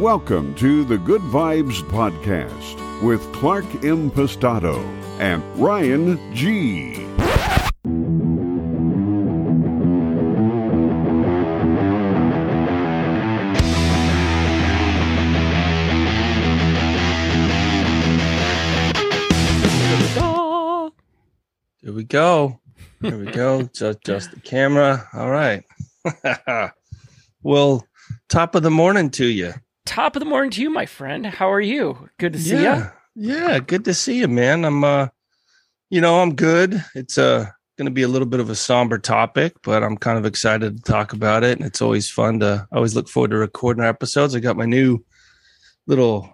Welcome to the Good Vibes Podcast with Clark Impastato and Ryan G. Here we go. Here we go. just just the camera. All right. well, top of the morning to you. Top of the morning to you, my friend. How are you? Good to see yeah. you. Yeah, good to see you, man. I'm uh you know, I'm good. It's uh going to be a little bit of a somber topic, but I'm kind of excited to talk about it and it's always fun to I always look forward to recording our episodes. I got my new little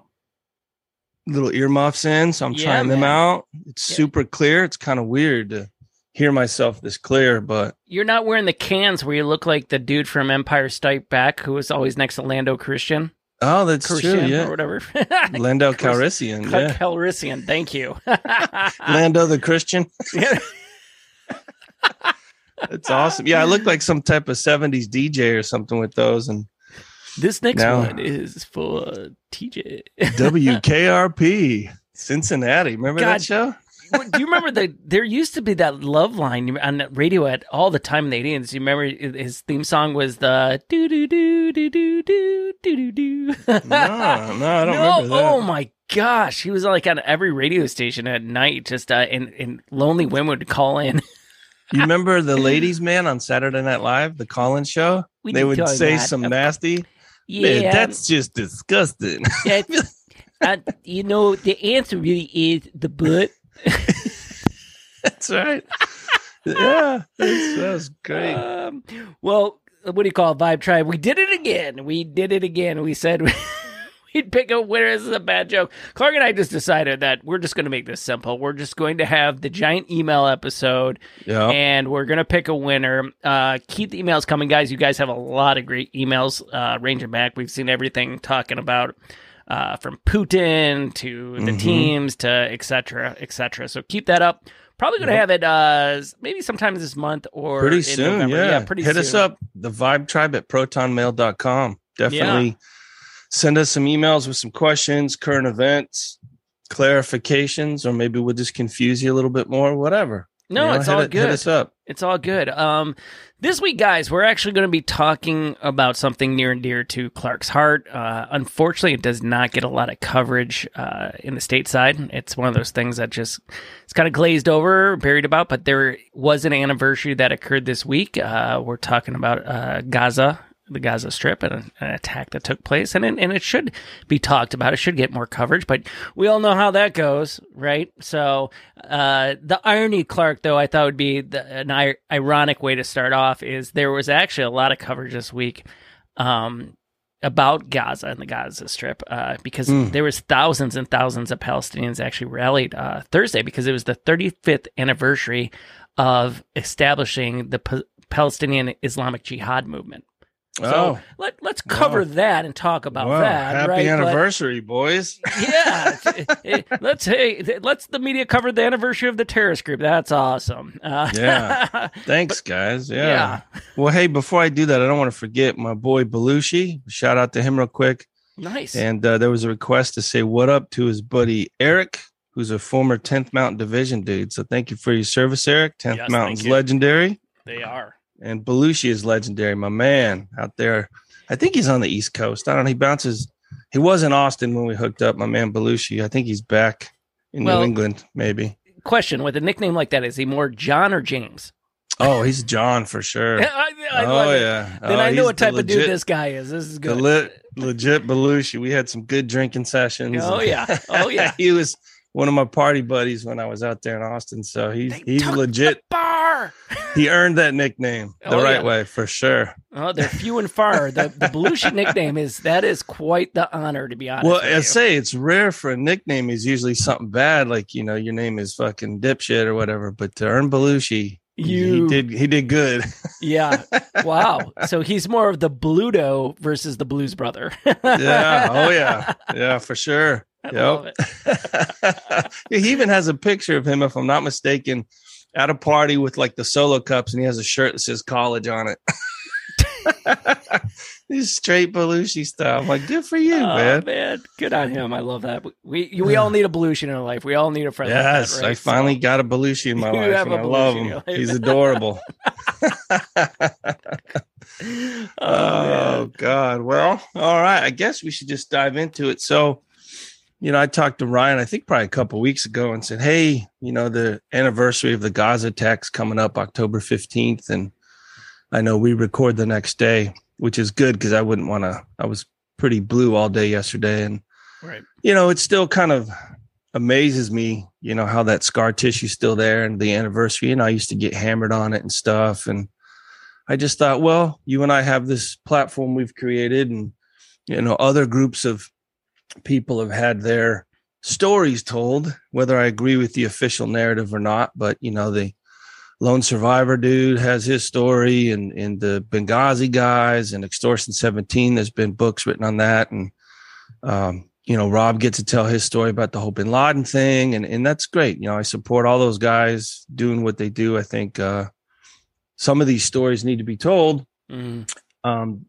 little earmuffs in, so I'm Yeah, trying them out. It's Yeah. super clear. It's kind of weird to hear myself this clear, but You're not wearing the cans where you look like the dude from Empire Strike Back who was always next to Lando Christian. Oh, that's Christian true. Yeah. or whatever. Lando Calrissian. Yeah. Calrissian, thank you. Lando the Christian. Yeah. It's awesome. Yeah, I look like some type of 70s DJ or something with those and this next Now- one is for TJ. WKRP Cincinnati. Remember God. that show? Do you remember the? There used to be that love line on the radio at all the time in the 80s. You remember his theme song was the do do do do do do do do do. No, no, I don't no, remember that. oh my gosh, he was like on every radio station at night, just uh, and and lonely women would call in. You remember the ladies man on Saturday Night Live, the call-in show? We they would say that. some nasty. Yeah, Man, that's just disgusting. that's- uh, you know the answer really is the butt. That's right. yeah, that's, that was great. Um, well, what do you call it, Vibe Tribe? We did it again. We did it again. We said we'd pick a winner. This is a bad joke. Clark and I just decided that we're just going to make this simple. We're just going to have the giant email episode, Yeah. and we're going to pick a winner. Uh, keep the emails coming, guys. You guys have a lot of great emails uh, ranging back. We've seen everything talking about. Uh, from Putin to the Mhm. teams to et cetera, et cetera. So keep that up. Probably going to Yep. have it uh, maybe sometime this month or pretty in soon November. yeah. pretty hit soon. us up the vibe tribe at protonmail.com definitely send us some emails with some questions current events clarifications or maybe we'll just confuse you a little bit more whatever No, You know, it's all it- good. hit us up It's all good. Um, this week, guys, we're actually going to be talking about something near and dear to Clark's heart. Uh, unfortunately, it does not get a lot of coverage uh, in the stateside. It's one of those things that just it's kind of glazed over, buried about. But there was an anniversary that occurred this week. Uh, we're talking about uh, Gaza. The Gaza Strip and an, attack that took place, and it, and it should be talked about. It should get more coverage, but we all know how that goes, right? So uh, the irony, Clark, though, I thought would be the, an ir- ironic way to start off is there was actually a lot of coverage this week um, about Gaza and the Gaza Strip uh, because Mm. there was thousands and thousands of Palestinians actually rallied uh, Thursday because it was the 35th anniversary of establishing the P- Palestinian Islamic Jihad movement. So oh let, let's cover Wow. that and talk about wow. that. happy right? But- anniversary boys yeah, it's- it- let's hey, let's the media cover the anniversary of the terrorist group. That's awesome. Uh, Yeah. thanks guys yeah. yeah, well hey before i do that i don't want to forget my boy belushi shout out to him real quick nice. And uh, there was a request to say what up to his buddy Eric, who's a former 10th Mountain Division dude. So thank you for your service, Eric. 10th Yes, Mountain's legendary. they are. And Belushi is legendary, my man out there. I think he's on the East Coast. I don't know. He bounces. He was in Austin when we hooked up, my man Belushi. I think he's back in Well- New England, maybe. Question with a nickname like that is he more John or James? Oh, he's John for sure. I, I oh, it. yeah. Then Oh, I know what type of dude this guy is. This is good. lit, legit Belushi. We had some good drinking sessions. Oh, yeah. Oh, yeah. he was one of my party buddies when I was out there in Austin. So he's They he's legit. Bar. He earned that nickname oh, the Oh, right yeah. way for sure. Oh, they're few and far. The the Belushi nickname is that is quite the honor to be honest. Well, I say it's rare for a nickname is usually something bad, like you know your name is fucking dipshit or whatever. But to earn Belushi, You- he did he did good. yeah. Wow. So he's more of the Bluto versus the Blues Brother. yeah. Oh yeah. Yeah, for sure. I Yep. love it. he even has a picture of him, if I'm not mistaken, at a party with like the solo cups, and he has a shirt that says college on it. These straight Belushi style. I'm like, good for you, Oh, man. man, good on him. I love that. We we all need a Belushi in our life. We all need a friend. Yes, like that, right? I finally got a Belushi in my life, have and I love him. He's adorable. Oh, Oh. God. Well, all right. I guess we should just dive into it. So, you know, I talked to Ryan, I think probably a couple weeks ago, and said, "Hey, you know, the anniversary of the Gaza attacks coming up October fifteenth, and I know we record the next day, which is good because I wouldn't want to. I was pretty blue all day yesterday, and right. you know, it still kind of amazes me, you know, how that scar tissue's still there and the anniversary. And I used to get hammered on it and stuff. And I just thought, well, you and I have this platform we've created, and you know, other groups of people have had their stories told, whether I agree with the official narrative or not. But you know, the lone survivor dude has his story, and and the Benghazi guys and Extortion 17. There's been books written on that, and um, you know, Rob gets to tell his story about the whole Bin Laden thing, and and that's great. You know, I support all those guys doing what they do. I think uh, some of these stories need to be told. Mm, Um,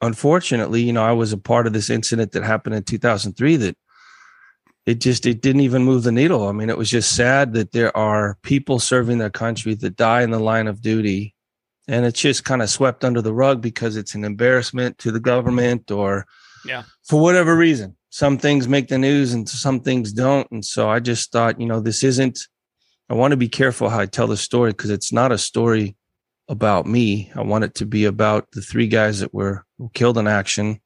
unfortunately, you know, I was a part of this incident that happened in 2003 that it just it didn't even move the needle. I mean, it was just sad that there are people serving their country that die in the line of duty, and it's just kind of swept under the rug because it's an embarrassment to the government or Yeah. for whatever reason. Some things make the news and some things don't, and so I just thought, you know, this isn't. I want to be careful how I tell the story because it's not a story about me. I want it to be about the three guys that were killed in action.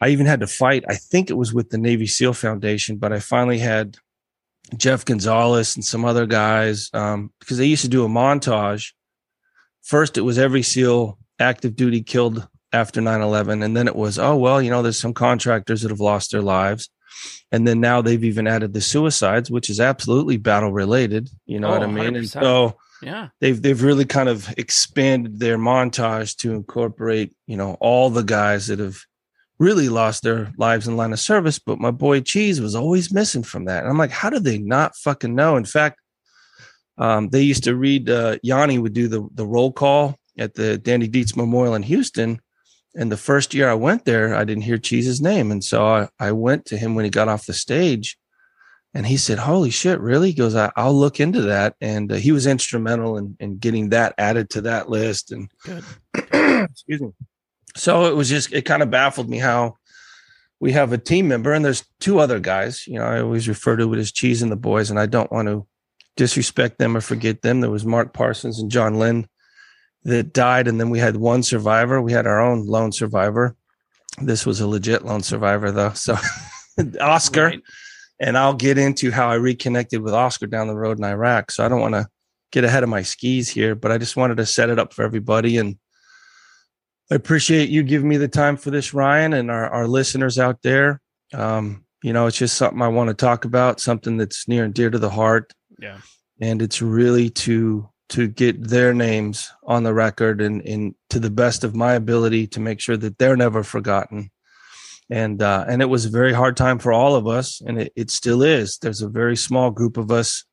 I even had to fight. I think it was with the Navy SEAL Foundation, but I finally had Jeff Gonzalez and some other guys um, because they used to do a montage. First, it was every SEAL active duty killed after 9 11. And then it was, oh, well, you know, there's some contractors that have lost their lives. And then now they've even added the suicides, which is absolutely battle related. You know Oh, what I mean? And 100%. so, yeah. they've they've really kind of expanded their montage to incorporate you know all the guys that have really lost their lives in line of service but my boy cheese was always missing from that and i'm like how do they not fucking know in fact um, they used to read uh, yanni would do the the roll call at the danny dietz memorial in houston and the first year i went there i didn't hear cheese's name and so i, I went to him when he got off the stage and he said, "Holy shit, really?" He goes, I, "I'll look into that." And uh, he was instrumental in, in getting that added to that list. And excuse me. So it was just it kind of baffled me how we have a team member and there's two other guys. You know, I always refer to it as Cheese and the Boys, and I don't want to disrespect them or forget them. There was Mark Parsons and John Lynn that died, and then we had one survivor. We had our own lone survivor. This was a legit lone survivor, though. So Oscar Right. and I'll get into how I reconnected with Oscar down the road in Iraq. So I don't want to get ahead of my skis here, but I just wanted to set it up for everybody. And I appreciate you giving me the time for this, Ryan, and our, our listeners out there. Um, you know, it's just something I want to talk about, something that's near and dear to the heart. Yeah. And it's really to to get their names on the record and, and to the best of my ability to make sure that they're never forgotten and uh, and it was a very hard time for all of us, and it, it still is. There's a very small group of us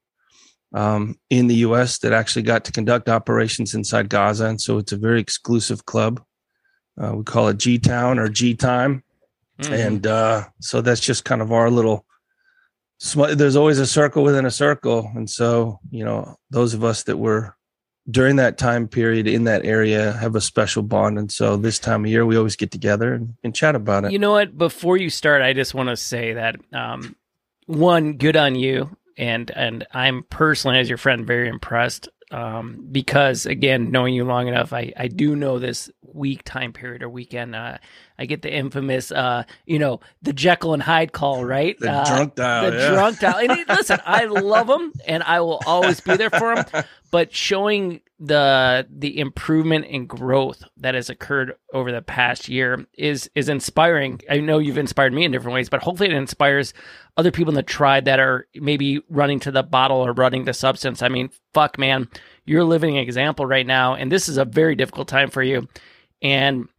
um, in the U.S. that actually got to conduct operations inside Gaza, and so it's a very exclusive club. Uh, we call it G Town or G Time, Mhm. and uh, so that's just kind of our little. sm- There's always a circle within a circle, and so you know those of us that were during that time period in that area have a special bond, and so this time of year we always get together and, and chat about it. You know what? Before you start, I just want to say that um, one, good on you, and and I'm personally, as your friend, very impressed um, because again, knowing you long enough, I I do know this week time period or weekend. Uh, I get the infamous, uh, you know, the Jekyll and Hyde call, right? The Uh, drunk dial. the yeah. drunk dial. And it- listen, I love them, and I will always be there for them. But showing the the improvement and growth that has occurred over the past year is is inspiring. I know you've inspired me in different ways, but hopefully it inspires other people in the tribe that are maybe running to the bottle or running to substance. I mean, fuck, man, you're a living example right now, and this is a very difficult time for you. And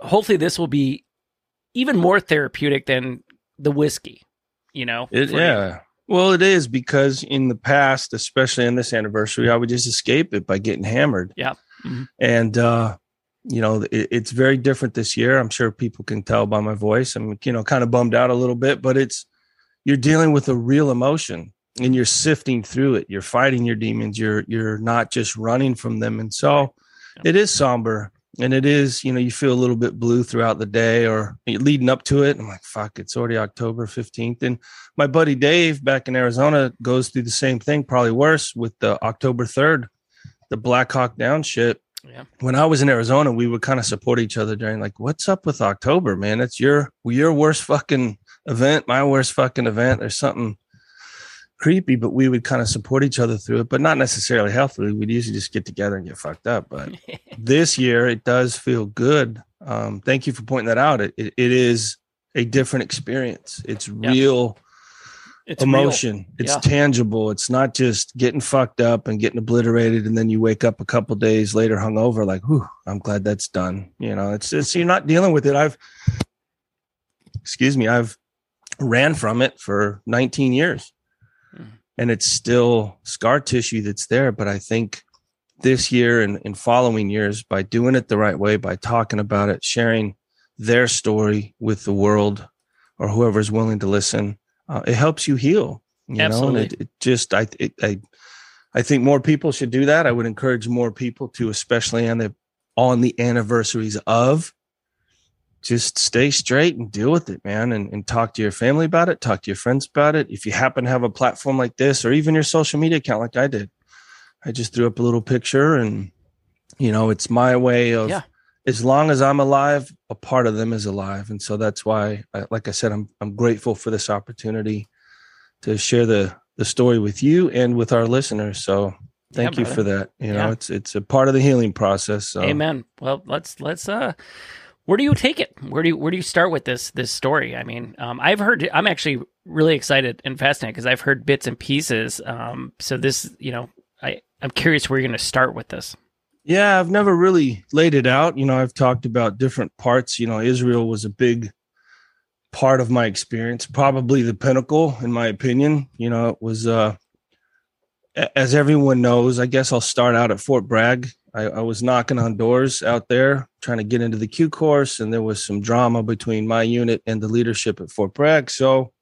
hopefully, this will be even more therapeutic than the whiskey. You know, It, for you. yeah. Well, it is because in the past, especially in this anniversary, I would just escape it by getting hammered. Yeah. Mhm. And uh, you know, it, it's very different this year. I'm sure people can tell by my voice. I'm, you know, kind of bummed out a little bit, but it's, you're dealing with a real emotion and you're sifting through it. You're fighting your demons. You're, you're not just running from them. And so it is somber and it is, you know, you feel a little bit blue throughout the day or leading up to it. I'm like, fuck, it's already October 15th. And my buddy Dave back in Arizona goes through the same thing, probably worse with the October 3rd, the Black Hawk Down shit. Yeah. When I was in Arizona, we would kind of support each other during like, what's up with October, man? That's your your worst fucking event, my worst fucking event. There's something creepy, but we would kind of support each other through it, but not necessarily healthily. We'd usually just get together and get fucked up. But this year, it does feel good. Um, thank you for pointing that out. It, it, it is a different experience. It's Yeah. real it's emotion. real. It's Yeah. tangible. It's not just getting fucked up and getting obliterated, and then you wake up a couple days later hungover, like, "Whew, I'm glad that's done." You know, it's it's you're not dealing with it. I've, excuse me, I've ran from it for 19 years. And it's still scar tissue that's there. But I think this year and in following years, by doing it the right way, by talking about it, sharing their story with the world or whoever's willing to listen, uh, it helps you heal. You know, and it, it just I it, I I think more people should do that. I would encourage more people to, especially on the on the anniversaries of, just stay straight and deal with it, man, and, and talk to your family about it, talk to your friends about it. If you happen to have a platform like this, or even your social media account, like I did, I just threw up a little picture, and you know, it's my way of. Yeah. As long as I'm alive, a part of them is alive, and so that's why, I, like I said, I'm I'm grateful for this opportunity to share the the story with you and with our listeners. So thank Yeah, you brother. for that. You know, Yeah. it's it's a part of the healing process. So Amen. Well, let's let's uh where do you take it? Where do you where do you start with this this story? I mean, um, I've heard I'm actually really excited and fascinated because I've heard bits and pieces. Um, so this, you know, I I'm curious where you're going to start with this. Yeah, I've never really laid it out. You know, I've talked about different parts. You know, Israel was a big part of my experience, probably the pinnacle, in my opinion. You know, it was, uh, as everyone knows, I guess I'll start out at Fort Bragg. I, I was knocking on doors out there trying to get into the Q course, and there was some drama between my unit and the leadership at Fort Bragg. So,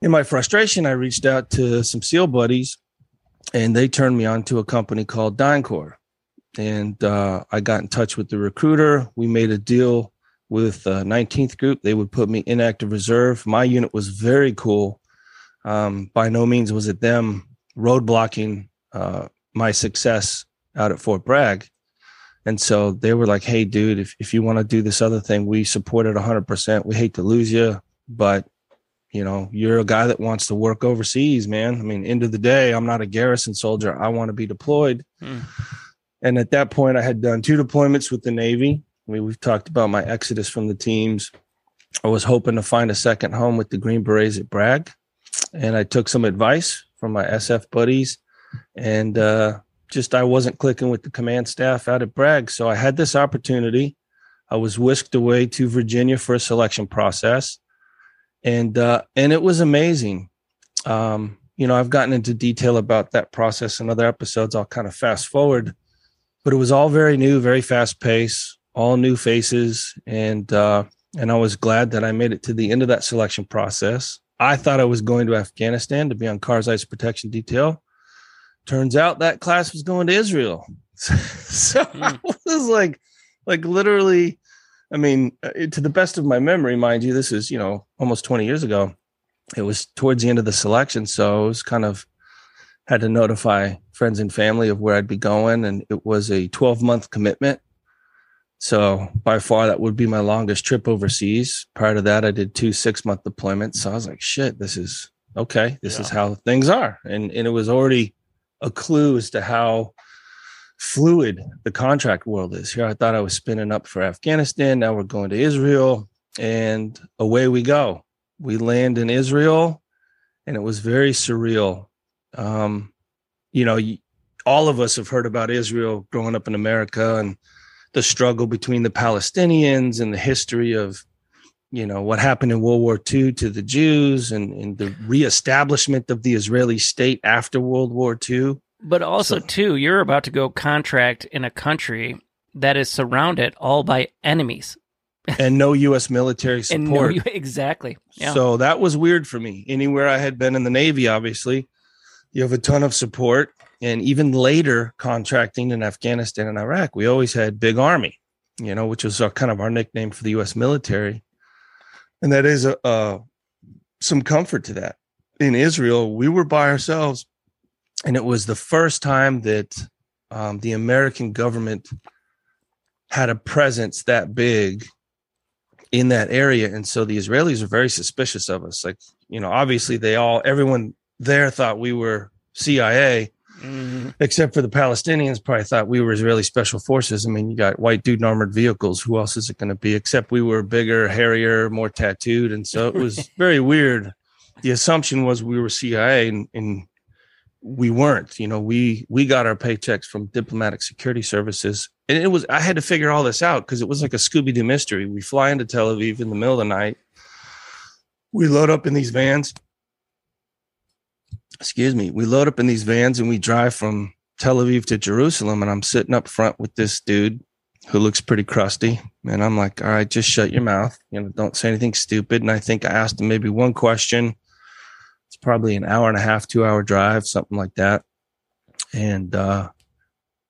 in my frustration, I reached out to some SEAL buddies, and they turned me on to a company called DynCorp and uh, I got in touch with the recruiter. We made a deal with uh, 19th Group. They would put me in active reserve. My unit was very cool. Um, by no means was it them roadblocking uh, my success out at Fort Bragg. And so they were like, "Hey, dude, if if you want to do this other thing, we support it 100. percent We hate to lose you, but you know, you're a guy that wants to work overseas, man. I mean, end of the day, I'm not a garrison soldier. I want to be deployed." Hmm. And at that point, I had done two deployments with the Navy. I mean, we've talked about my exodus from the teams. I was hoping to find a second home with the Green Berets at Bragg. And I took some advice from my SF buddies. And uh, just I wasn't clicking with the command staff out at Bragg. So I had this opportunity. I was whisked away to Virginia for a selection process. And uh, and it was amazing. Um, you know, I've gotten into detail about that process in other episodes. I'll kind of fast forward but it was all very new, very fast pace, all new faces, and uh, and I was glad that I made it to the end of that selection process. I thought I was going to Afghanistan to be on Karzai's protection detail. Turns out that class was going to Israel, so I was like, like literally. I mean, uh, to the best of my memory, mind you, this is you know almost twenty years ago. It was towards the end of the selection, so it was kind of had to notify friends and family of where I'd be going. And it was a 12 month commitment. So by far, that would be my longest trip overseas. Prior to that, I did two six month deployments. So I was like, shit, this is okay. This is how things are. And, and it was already a clue as to how fluid the contract world is. Here, I thought I was spinning up for Afghanistan. Now we're going to Israel and away we go. We land in Israel and it was very surreal. Um, you know, all of us have heard about Israel growing up in America and the struggle between the Palestinians and the history of, you know, what happened in World War II to the Jews and, and the reestablishment of the Israeli state after World War II. But also, So- too, you're about to go contract in a country that is surrounded all by enemies and no U.S. military and no, support. exactly. Yeah. So that was weird for me. Anywhere I had been in the Navy, obviously, you have a ton of support. And even later contracting in Afghanistan and Iraq, we always had Big Army, you know, which was our, kind of our nickname for the U.S. military. And that is a, a some comfort to that. In Israel, we were by ourselves, and it was the first time that um, the American government had a presence that big in that area and so the israelis are very suspicious of us like you know obviously they all everyone there thought we were cia Mhm. except for the palestinians probably thought we were israeli special forces. I mean you got white dude in armored vehicles. Who else is it going to be? Except we were bigger hairier more tattooed. And so it was very weird. The assumption was we were cia and, and we weren't. You know we we got our paychecks from diplomatic security services. And it was i had to figure all this out because it was like a scooby-doo mystery. We fly into tel aviv in the middle of the night. We load up in these vans excuse me. We load up in these vans and we drive from tel aviv to jerusalem and i'm sitting up front with this dude who looks pretty crusty and i'm like all right just shut your mouth. You know don't say anything stupid. And i think i asked him maybe one question. It's probably an hour and a half two hour drive something like that. And uh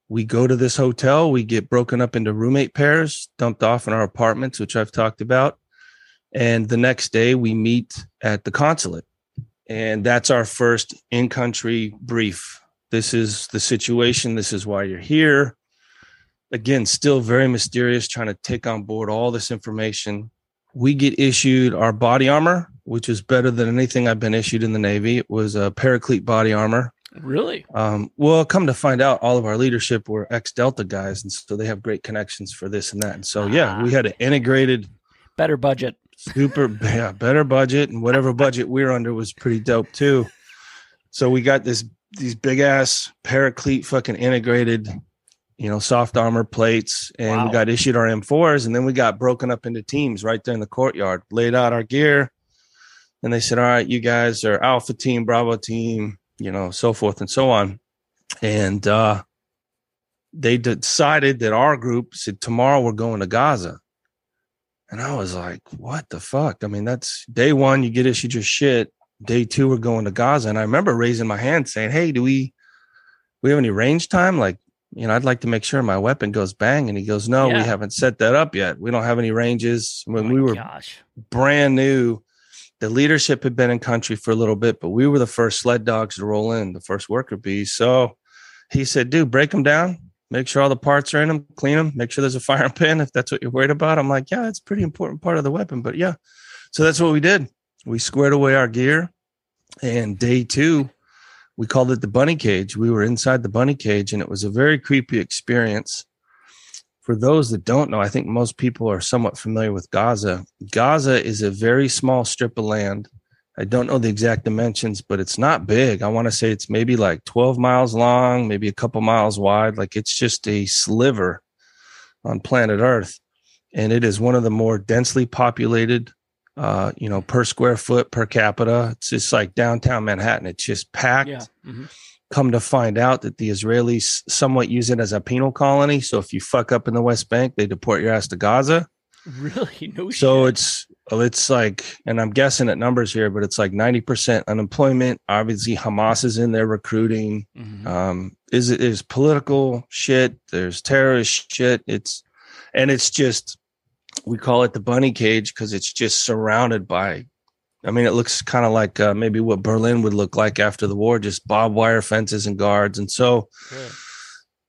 we go to this hotel. We get broken up into roommate pairs dumped off in our apartments which i've talked about. And the next day we meet at the consulate and that's our first in-country brief. This is the situation. This is why you're here. Again still very mysterious trying to take on board all this information. We get issued our body armor which is better than anything i've been issued in the navy. It was a paraclete body armor. Really? um, well, come to find out, all of our leadership were ex Delta guys, and so they have great connections for this and that. And so, yeah, we had an integrated, Better budget. Super, yeah, better budget, and whatever budget we are under was pretty dope too. So we got this these big ass paraclete fucking integrated, you know, soft armor plates, and Wow. we got issued our M4s, and then we got broken up into teams right there in the courtyard, laid out our gear, and they said, "All right, you guys are Alpha Team, Bravo Team." you know, so forth and so on. And uh, they decided that our group said, tomorrow we're going to Gaza. And I was like, what the fuck? I mean, that's day one, you get issued your shit. Day two, we're going to Gaza. And I remember raising my hand saying, hey, do we, we have any range time? Like, you know, I'd like to make sure my weapon goes bang. And he goes, no, we haven't set that up yet. We don't have any ranges. Oh when Oh we were gosh. brand new. The leadership had been in country for a little bit, but we were the first sled dogs to roll in, the first worker bees. So he said, dude, break them down, make sure all the parts are in them, clean them, make sure there's a firing pin if that's what you're worried about. I'm like, yeah, it's a pretty important part of the weapon. But yeah. So that's what we did. We squared away our gear. And day two, we called it the bunny cage. We were inside the bunny cage, and it was a very creepy experience. For those that don't know, I think most people are somewhat familiar with Gaza. Gaza is a very small strip of land. I don't know the exact dimensions, but it's not big. I want to say it's maybe like 12 miles long, maybe a couple miles wide. Like it's just a sliver on planet Earth. And it is one of the more densely populated, uh, you know, per square foot per capita. It's just like downtown Manhattan. It's just packed Yeah. Mhm. come to find out that the Israelis somewhat use it as a penal colony. So if you fuck up in the West Bank, they deport your ass to Gaza. Really? No So shit. it's it's like, and I'm guessing at numbers here, but it's like 90% unemployment. Obviously, Hamas is in there recruiting. Mhm. Um, is it is political shit? There's terrorist shit. It's and it's just we call it the bunny cage because it's just surrounded by. I mean, it looks kind of like uh, maybe what Berlin would look like after the war, just barbed wire fences and guards. And so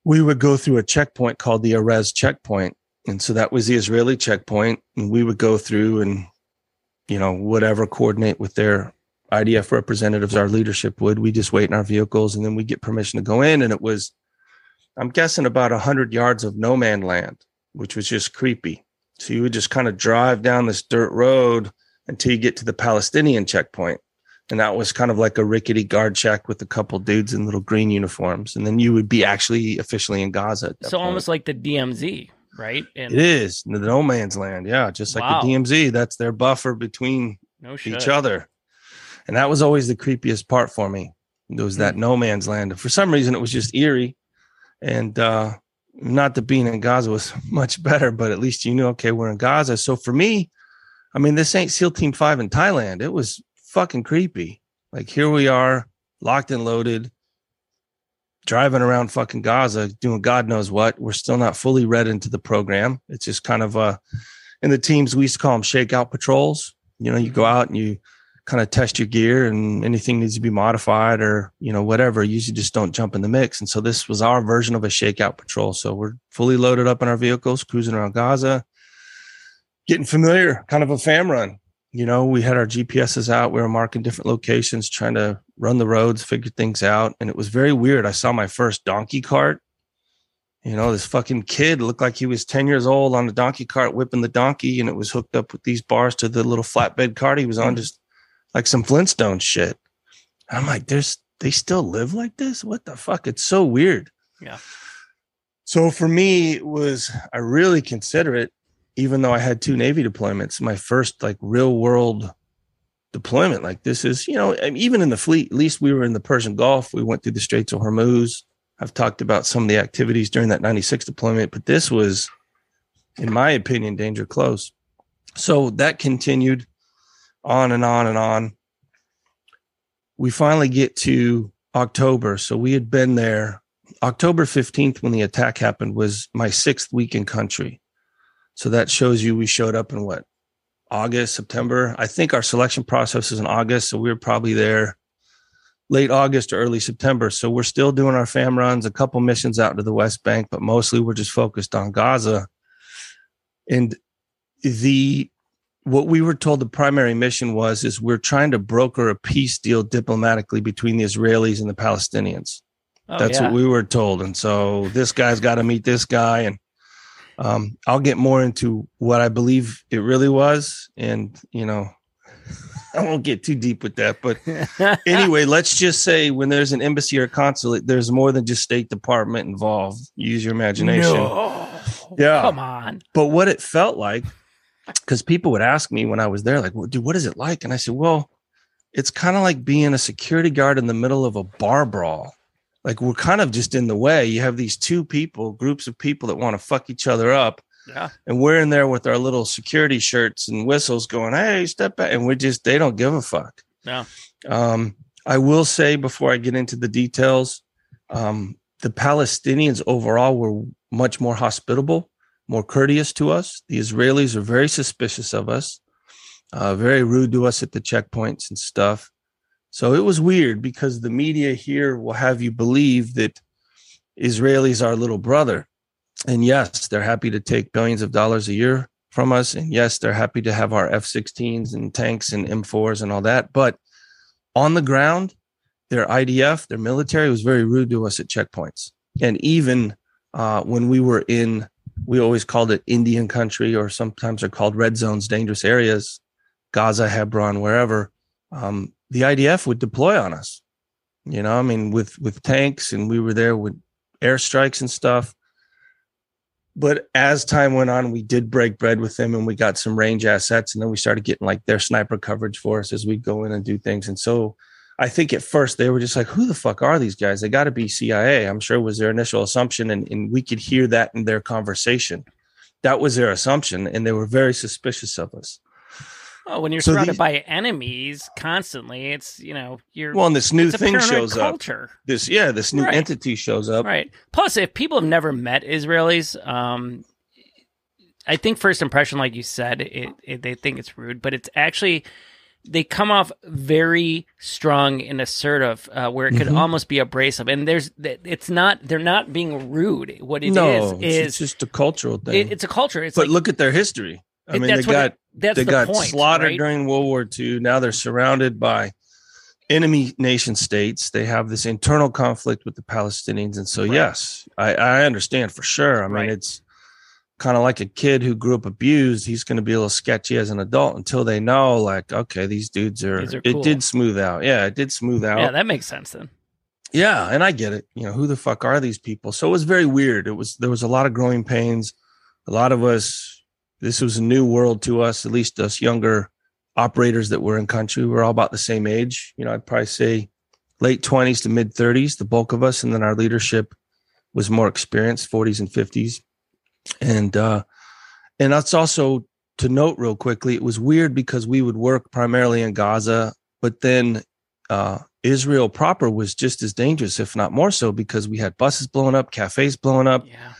we would go through a checkpoint called the Erez checkpoint. And so that was the Israeli checkpoint. And we would go through and, you know, whatever coordinate with their IDF representatives, our leadership would. We just wait in our vehicles and then we get permission to go in. And it was, I'm guessing, about 100 yards of no man land, which was just creepy. So you would just kind of drive down this dirt road until you get to the Palestinian checkpoint. And that was kind of like a rickety guard shack with a couple dudes in little green uniforms. And then you would be actually officially in Gaza. So point. almost like the DMZ, right? And it is the no man's land. Yeah. Just like Wow. the DMZ. That's their buffer between no each other. And that was always the creepiest part for me. It was Hmm. that no man's land. And for some reason, it was just eerie. And uh, not that being in Gaza was much better, but at least you knew, okay, we're in Gaza. So for me, I mean, this ain't SEAL Team Five in Thailand. It was fucking creepy. Like here we are, locked and loaded, driving around fucking Gaza, doing God knows what. We're still not fully read into the program. It's just kind of uh in the teams we used to call them shakeout patrols. You know, you go out and you kind of test your gear and anything needs to be modified or you know whatever you usually just don't jump in the mix and so this was our version of a shakeout patrol so we're fully loaded up in our vehicles cruising around gaza getting familiar kind of a fam run you know we had our gps's out we were marking different locations trying to run the roads figure things out and it was very weird i saw my first donkey cart you know this fucking kid looked like he was 10 years old on a donkey cart whipping the donkey and it was hooked up with these bars to the little flatbed cart he was on hmm. just like some Flintstone shit. I'm like, there's they still live like this? What the fuck? It's so weird. Yeah. So for me, it was I really consider it, even though I had two Navy deployments, my first like real world deployment. Like this is, you know, even in the fleet, at least we were in the Persian Gulf. We went through the Straits of Hormuz. I've talked about some of the activities during that 96 deployment, but this was, in my opinion, danger close. So that continued on and on and on. We finally get to October. So we had been there. October 15th, when the attack happened, was my sixth week in country. So that shows you we showed up in what? August, September. I think our selection process is in August. So we were probably there late August or early September. So we're still doing our fam runs, a couple missions out to the West Bank, but mostly we're just focused on Gaza. And the what we were told the primary mission was is we're trying to broker a peace deal diplomatically between the Israelis and the Palestinians. Oh, That's yeah. what we were told. And so this guy's got to meet this guy. And um, I'll get more into what I believe it really was. And, you know, I won't get too deep with that. But anyway, let's just say when there's an embassy or consulate, there's more than just State Department involved. Use your imagination. No. Yeah. Come on. But what it felt like because people would ask me when I was there, like, well, dude, what is it like? And I said, well, it's kind of like being a security guard in the middle of a bar brawl. Like we're kind of just in the way. You have these two people, groups of people that want to fuck each other up. Yeah. And we're in there with our little security shirts and whistles going, Hey, step back. And we're just, they don't give a fuck. Yeah. Um, I will say before I get into the details, um, the Palestinians overall were much more hospitable more courteous to us. The Israelis are very suspicious of us, uh, very rude to us at the checkpoints and stuff. So it was weird because the media here will have you believe that Israelis are little brother. And yes, they're happy to take billions of dollars a year from us. And yes, they're happy to have our F 16s and tanks and M4s and all that. But on the ground, their IDF, their military was very rude to us at checkpoints. And even uh, when we were in we always called it Indian country, or sometimes they're called red zones, dangerous areas, Gaza, Hebron, wherever. Um, the IDF would deploy on us. You know, I mean, with with tanks, and we were there with airstrikes and stuff. But as time went on, we did break bread with them, and we got some range assets, and then we started getting like their sniper coverage for us as we go in and do things. And so, I think at first they were just like, who the fuck are these guys? They got to be CIA. I'm sure was their initial assumption. And, and we could hear that in their conversation. That was their assumption. And they were very suspicious of us. Well, when you're so surrounded these, by enemies constantly, it's you know you're well, and this new thing shows culture. up. This yeah, this new right. entity shows up. Right. Plus, if people have never met Israelis, um, I think first impression, like you said, it, it, they think it's rude, but it's actually they come off very strong and assertive, uh, where it could mm-hmm. almost be abrasive. And there's, it's not, they're not being rude. What it no, is is it's just a cultural thing. It, it's a culture. It's but like, look at their history. I mean, they got it, they the got point, slaughtered right? during World War II. Now they're surrounded by enemy nation states. They have this internal conflict with the Palestinians, and so right. yes, I, I understand for sure. I mean, right. it's kind of like a kid who grew up abused, he's going to be a little sketchy as an adult until they know, like, okay, these dudes are. These are cool. It did smooth out. Yeah, it did smooth out. Yeah, that makes sense then. Yeah, and I get it. You know, who the fuck are these people? So it was very weird. It was there was a lot of growing pains. A lot of us. This was a new world to us. At least us younger operators that were in country. We are all about the same age. You know, I'd probably say late twenties to mid thirties, the bulk of us, and then our leadership was more experienced, 40s and 50s. And uh and that's also to note real quickly, it was weird because we would work primarily in Gaza, but then uh Israel proper was just as dangerous, if not more so, because we had buses blowing up, cafes blowing up. Yeah.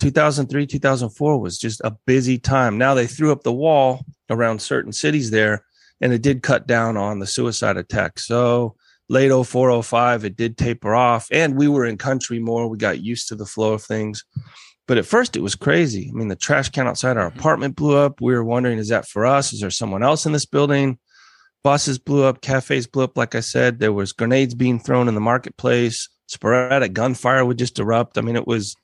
2003, 2004 was just a busy time. Now they threw up the wall around certain cities there, and it did cut down on the suicide attacks. So late 04, 05, it did taper off, and we were in country more. We got used to the flow of things. But at first, it was crazy. I mean, the trash can outside our apartment blew up. We were wondering, is that for us? Is there someone else in this building? Buses blew up, cafes blew up. Like I said, there was grenades being thrown in the marketplace. Sporadic gunfire would just erupt. I mean, it was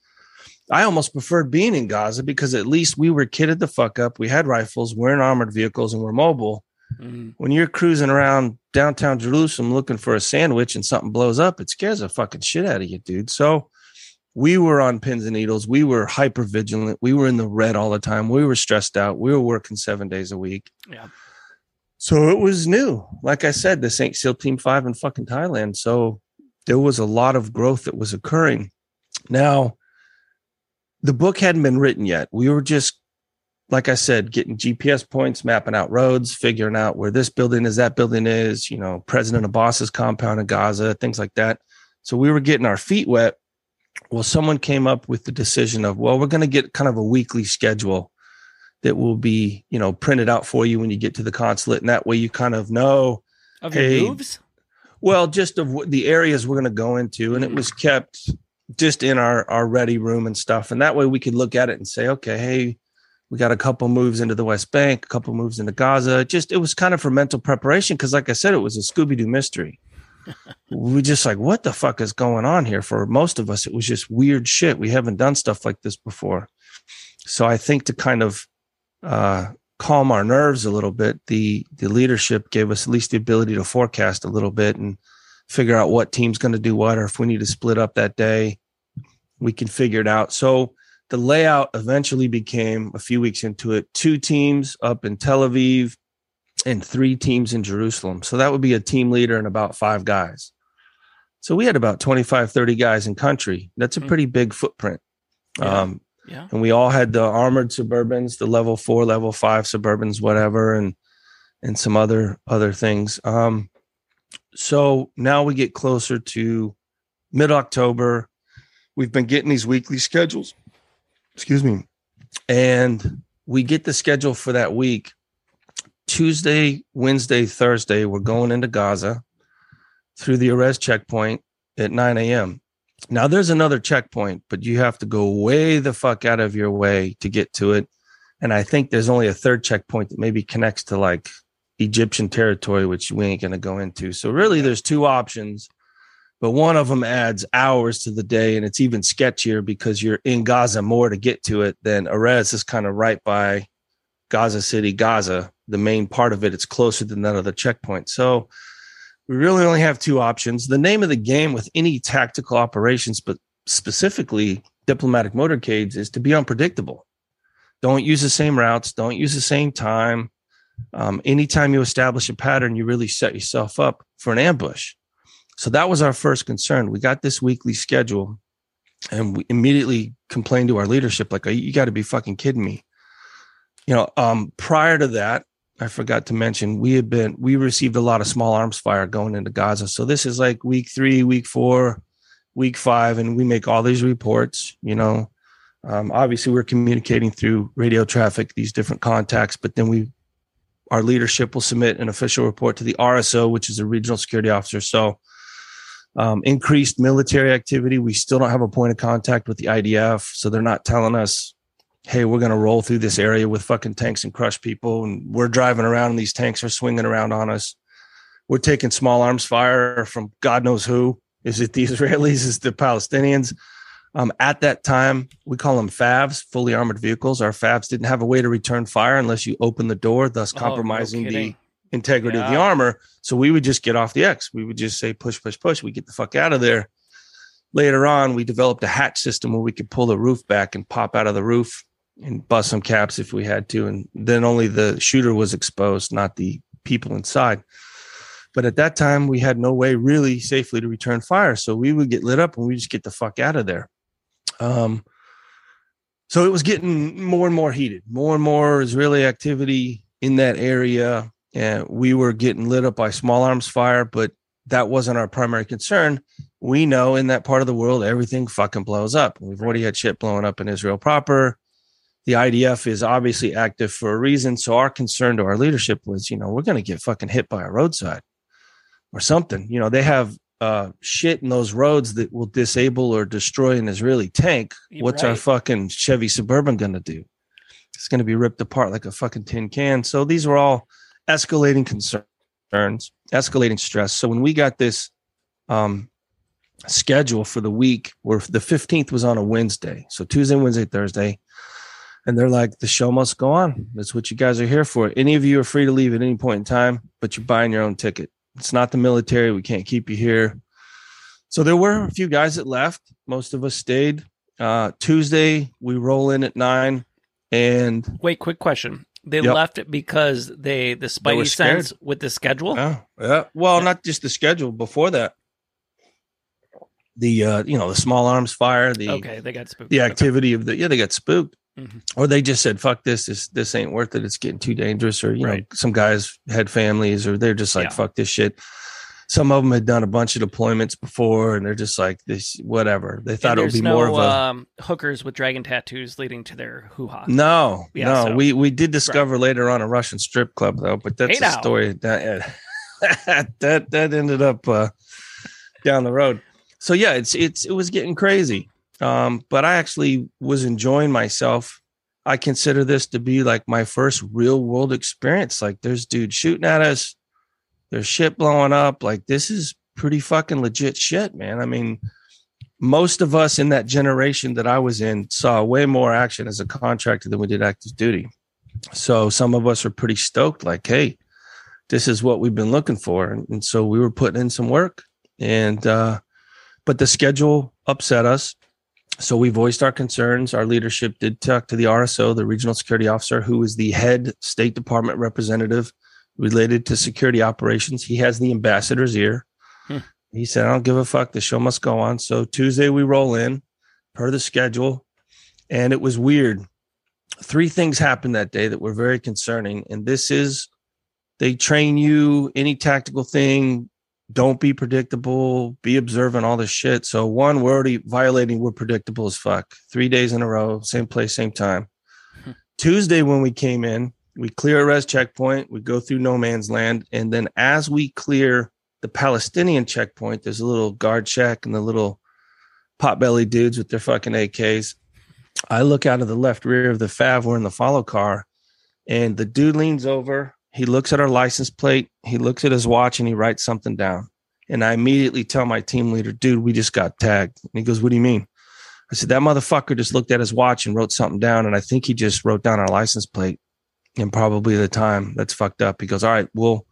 I almost preferred being in Gaza because at least we were kitted the fuck up. We had rifles, we're in armored vehicles, and we're mobile. Mm. When you're cruising around downtown Jerusalem looking for a sandwich and something blows up, it scares the fucking shit out of you, dude. So we were on pins and needles. We were hyper vigilant. We were in the red all the time. We were stressed out. We were working seven days a week. Yeah. So it was new. Like I said, the St. SEAL Team 5 in fucking Thailand. So there was a lot of growth that was occurring. Now, the book hadn't been written yet. We were just, like I said, getting GPS points, mapping out roads, figuring out where this building is, that building is, you know, President Abbas's compound in Gaza, things like that. So we were getting our feet wet. Well, someone came up with the decision of, well, we're going to get kind of a weekly schedule that will be, you know, printed out for you when you get to the consulate. And that way you kind of know of your hey, moves. Well, just of the areas we're going to go into. And it hmm. was kept just in our our ready room and stuff. And that way we could look at it and say okay hey we got a couple moves into the west bank a couple moves into gaza. Just it was kind of for mental preparation. Because like i said it was a scooby-doo mystery. We just like what the fuck is going on here? For most of us it was just weird shit. We haven't done stuff like this before. So i think to kind of uh, calm our nerves a little bit the the leadership gave us at least the ability to forecast a little bit and figure out what team's going to do what or if we need to split up that day we can figure it out. So the layout eventually became a few weeks into it two teams up in Tel Aviv and three teams in Jerusalem. So that would be a team leader and about five guys. So we had about 25, 30 guys in country. That's a hmm. pretty big footprint. Yeah. Um, yeah. And we all had the armored Suburbans, the level four, level five Suburbans, whatever, and and some other other things. Um, so now we get closer to mid October we've been getting these weekly schedules. Excuse me. And we get the schedule for that week. Tuesday, Wednesday, Thursday, we're going into Gaza through the Erez checkpoint at 9 a.m. Now there's another checkpoint, but you have to go way the fuck out of your way to get to it. And I think there's only a third checkpoint that maybe connects to like Egyptian territory, which we ain't going to go into. So really there's two options but one of them adds hours to the day and it's even sketchier because you're in Gaza more to get to it than Erez is kind of right by Gaza City, Gaza. The main part of it, it's closer than that other checkpoint. So we really only have two options. The name of the game with any tactical operations, but specifically diplomatic motorcades, is to be unpredictable. Don't use the same routes. Don't use the same time. Um, anytime you establish a pattern, you really set yourself up for an ambush. So that was our first concern. We got this weekly schedule and we immediately complained to our leadership, like, you got to be fucking kidding me. You know, um, prior to that, I forgot to mention, we had been, we received a lot of small arms fire going into Gaza. So this is like week three, week four, week five, and we make all these reports, you know. Um, obviously, we're communicating through radio traffic, these different contacts, but then we, our leadership will submit an official report to the RSO, which is a regional security officer. So um, increased military activity. We still don't have a point of contact with the IDF, so they're not telling us, "Hey, we're going to roll through this area with fucking tanks and crush people." And we're driving around, and these tanks are swinging around on us. We're taking small arms fire from God knows who. Is it the Israelis? Is it the Palestinians? Um, at that time, we call them FAVs, fully armored vehicles. Our FAVs didn't have a way to return fire unless you open the door, thus compromising oh, no the integrity yeah. of the armor. So we would just get off the X. We would just say push, push, push. We get the fuck out of there. Later on, we developed a hatch system where we could pull the roof back and pop out of the roof and bust some caps if we had to. And then only the shooter was exposed, not the people inside. But at that time, we had no way really safely to return fire. So we would get lit up and we just get the fuck out of there. Um, so it was getting more and more heated, more and more Israeli activity in that area. And we were getting lit up by small arms fire, but that wasn't our primary concern. We know in that part of the world, everything fucking blows up. We've already had shit blowing up in Israel proper. The IDF is obviously active for a reason. So our concern to our leadership was, you know, we're going to get fucking hit by a roadside or something. You know, they have uh, shit in those roads that will disable or destroy an Israeli tank. What's our fucking Chevy Suburban going to do? It's going to be ripped apart like a fucking tin can. So these were all escalating concerns, escalating stress. So when we got this um, schedule for the week, where the 15th was on a Wednesday, so Tuesday, Wednesday, Thursday, and they're like, the show must go on. That's what you guys are here for. Any of you are free to leave at any point in time, but you're buying your own ticket. It's not the military. We can't keep you here. So there were a few guys that left. Most of us stayed. Uh, Tuesday, we roll in at nine, and Wait, quick question. They Yep. left it because they the They spidey scared. sense with the schedule. Yeah, yeah. Well, not just the schedule. Before that, the uh, you know the small arms fire, the okay, they got spooked. the Okay. activity of the yeah, they got spooked, Mhm. or they just said, "Fuck this! This this ain't worth it. It's getting too dangerous." Or you Right. know, some guys had families, or they're just like, Yeah. "Fuck this shit." Some of them had done a bunch of deployments before, and they're just like, "This whatever." They thought it would be no more of a um, hookers with dragon tattoos leading to their hoo ha. No, Yeah, no, so- we we did discover later on a Russian strip club though, but that's Hey a now. story that that that ended up uh, down the road. So yeah, it's it's it was getting crazy. Um, but I actually was enjoying myself. I consider this to be like my first real world experience. Like there's dudes shooting at us, there's shit blowing up. Like this is pretty fucking legit shit, man. I mean, most of us in that generation that I was in saw way more action as a contractor than we did active duty. So some of us are pretty stoked, like, hey, this is what we've been looking for. And, and so we were putting in some work. And uh, but the schedule upset us. So we voiced our concerns. Our leadership did talk to the RSO, the regional security officer, who is the head State Department representative related to security operations. He has the ambassador's ear. Hmm. He said, I don't give a fuck. The show must go on. So Tuesday we roll in per the schedule. And it was weird. Three things happened that day that were very concerning. And this is they train you any tactical thing, don't be predictable, be observant, all this shit. So one, we're already violating, we're predictable as fuck. Three days in a row, same place, same time. Hmm. Tuesday, when we came in, we clear Erez checkpoint, we go through no man's land, and then as we clear the Palestinian checkpoint, there's a little guard check and the little potbelly dudes with their fucking AKs. I look out of the left rear of the Fav, we're in the follow car, and the dude leans over. He looks at our license plate, he looks at his watch, and he writes something down. And I immediately tell my team leader, dude, we just got tagged. And he goes, What do you mean? I said, That motherfucker just looked at his watch and wrote something down. And I think he just wrote down our license plate and probably the time. That's fucked up. He goes, All right, we'll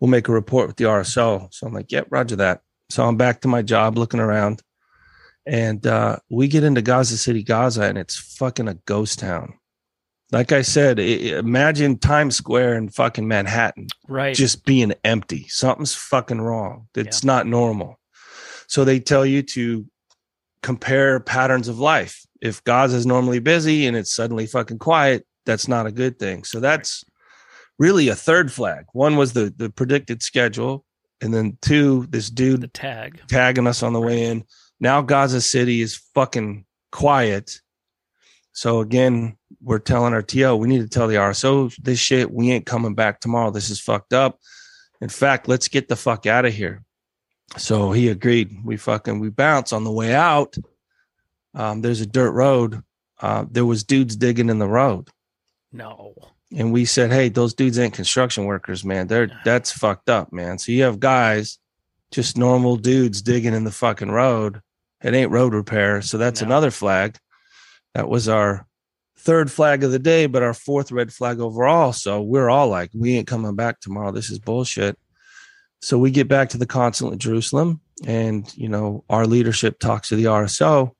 we'll make a report with the RSO. So I'm like, Yep, roger that. So I'm back to my job looking around. And uh, we get into Gaza City, Gaza, and it's fucking a ghost town. Like I said, i- imagine Times Square in fucking Manhattan Right. just being empty. Something's fucking wrong. It's not normal. So they tell you to compare patterns of life. If Gaza is normally busy and it's suddenly fucking quiet, that's not a good thing. So that's really a third flag. One was the the predicted schedule, and then two, this dude the tag. tagging us on the way in. Now Gaza City is fucking quiet. So again, we're telling our TO we need to tell the RSO this shit. We ain't coming back tomorrow. This is fucked up. In fact, let's get the fuck out of here. So he agreed. We fucking we bounce on the way out. Um, there's a dirt road. Uh, there was dudes digging in the road No. and we said, "Hey, those dudes ain't construction workers, man. They're that's fucked up, man." So you have guys, just normal dudes digging in the fucking road. It ain't road repair, so that's No. another flag. That was our third flag of the day, but our fourth red flag overall. So we're all like, "We ain't coming back tomorrow. This is bullshit." So we get back to the consulate in Jerusalem, and you know our leadership talks to the RSO,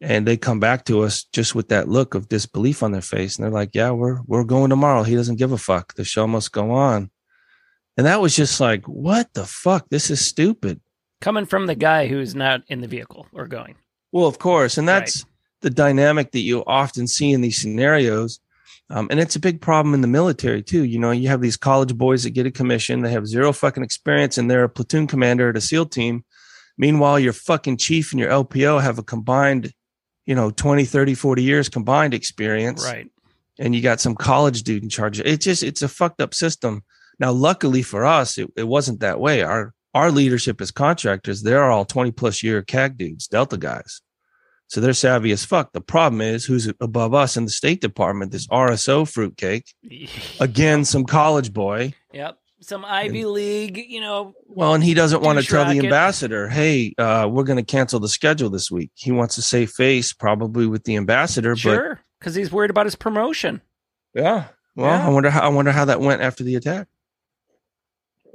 and they come back to us just with that look of disbelief on their face. And they're like yeah we're we're going tomorrow. He doesn't give a fuck. The show must go on. And that was just like what the fuck? This is stupid. Coming from the guy who's not in the vehicle or going. well of course. And that's the dynamic that you often see in these scenarios. Um, and it's a big problem in the military too. You know, you have these college boys that get a commission, they have zero fucking experience, and they're a platoon commander at a SEAL team. Meanwhile, your fucking chief and your LPO have a combined, you know, 20, 30, 40 years combined experience. Right. And you got some college dude in charge. It's just, it's a fucked up system. Now, luckily for us, it, it wasn't that way. Our, our leadership as contractors, they're all 20 plus year CAG dudes, Delta guys. So they're savvy as fuck. The problem is who's above us in the State Department, this RSO fruitcake. Again, some college boy. Yep. Some Ivy League, you know. Well, and he doesn't want to tell the ambassador, hey, uh, we're going to cancel the schedule this week. He wants to save face probably with the ambassador, Sure. Because he's worried about his promotion. yeah. Well, Yeah. I wonder how I wonder how that went after the attack.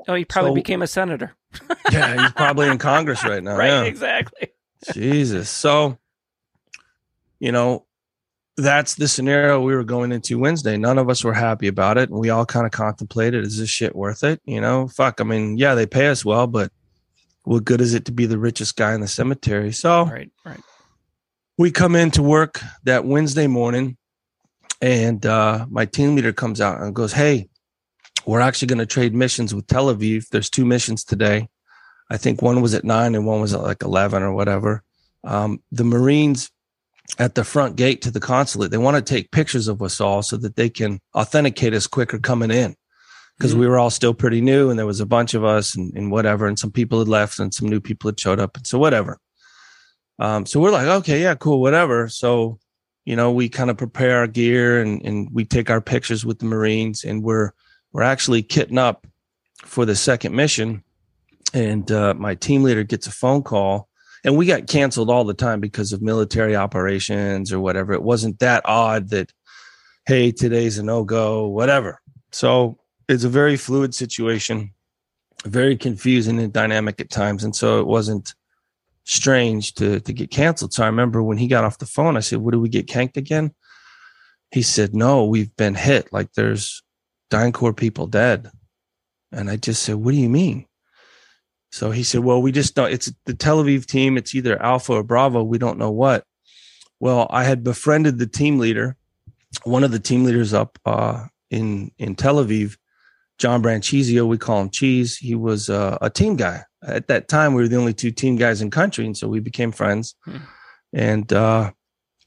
Oh, he probably So- became a senator. Yeah, he's probably in Congress right now. right. yeah. Exactly. Jesus. So, you know, that's the scenario we were going into Wednesday. None of us were happy about it. And we all kind of contemplated, is this shit worth it? You know, fuck. I mean, yeah, they pay us well, but what good is it to be the richest guy in the cemetery? So Right. Right. we come into work that Wednesday morning and uh, my team leader comes out and goes, Hey, we're actually going to trade missions with Tel Aviv. There's two missions today. I think one was at nine and one was at like 11 or whatever. Um, the Marines at the front gate to the consulate, they want to take pictures of us all so that they can authenticate us quicker coming in because we were all still pretty new and there was a bunch of us and, and whatever. And some people had left and some new people had showed up. And so whatever. Um, so we're like, okay, yeah, cool, whatever. So, you know, we kind of prepare our gear and, and we take our pictures with the Marines and we're, we're actually kitting up for the second mission. And, uh, my team leader gets a phone call and we got canceled all the time because of military operations or whatever. It wasn't that odd that, Hey, today's a no go, whatever. So it's a very fluid situation, very confusing and dynamic at times. And so it wasn't, strange to to get canceled. So I remember when he got off the phone, I said, "What do we get canked again?" He said, "No, we've been hit. Like there's DynCorp people dead." And I just said, "What do you mean?" So he said, "Well, we just don't. It's the Tel Aviv team. It's either Alpha or Bravo. We don't know what." Well, I had befriended the team leader, one of the team leaders up uh, in in Tel Aviv, John Branchizio. We call him Cheese. He was uh, a team guy at that time we were the only two team guys in country and so we became friends Hmm. and uh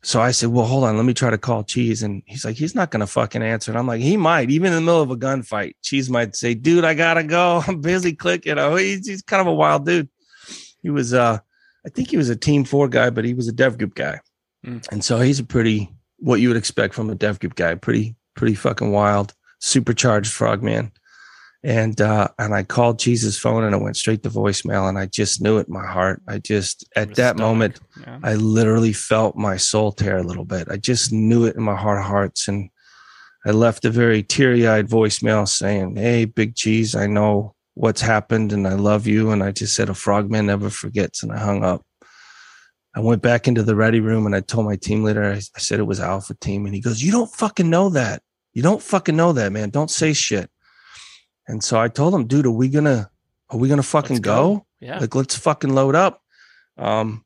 so i said well hold on. Let me try to call cheese. And he's like he's not gonna fucking answer. And i'm like he might even in the middle of a gunfight cheese might say dude i gotta go. I'm busy clicking oh he's, he's kind of a wild dude. He was uh i think he was a team four guy but he was a dev group guy. Hmm. and so he's a pretty what you would expect from a dev group guy pretty pretty fucking wild supercharged frogman and uh and I called Cheese's phone and it went straight to voicemail and I just knew it in my heart. I just at that stomach. moment Yeah. I literally felt my soul tear a little bit. I just knew it in my heart of hearts and I left a very teary-eyed voicemail saying, "Hey, Big Cheese, I know what's happened and I love you." And I just said, "A frogman never forgets," and I hung up. I went back into the ready room and I told my team leader, I, I said it was Alpha Team, and he goes, "You don't fucking know that. You don't fucking know that, man. Don't say shit." And so I told him, dude, are we gonna are we gonna fucking go? go. Yeah. Like, let's fucking load up. Um,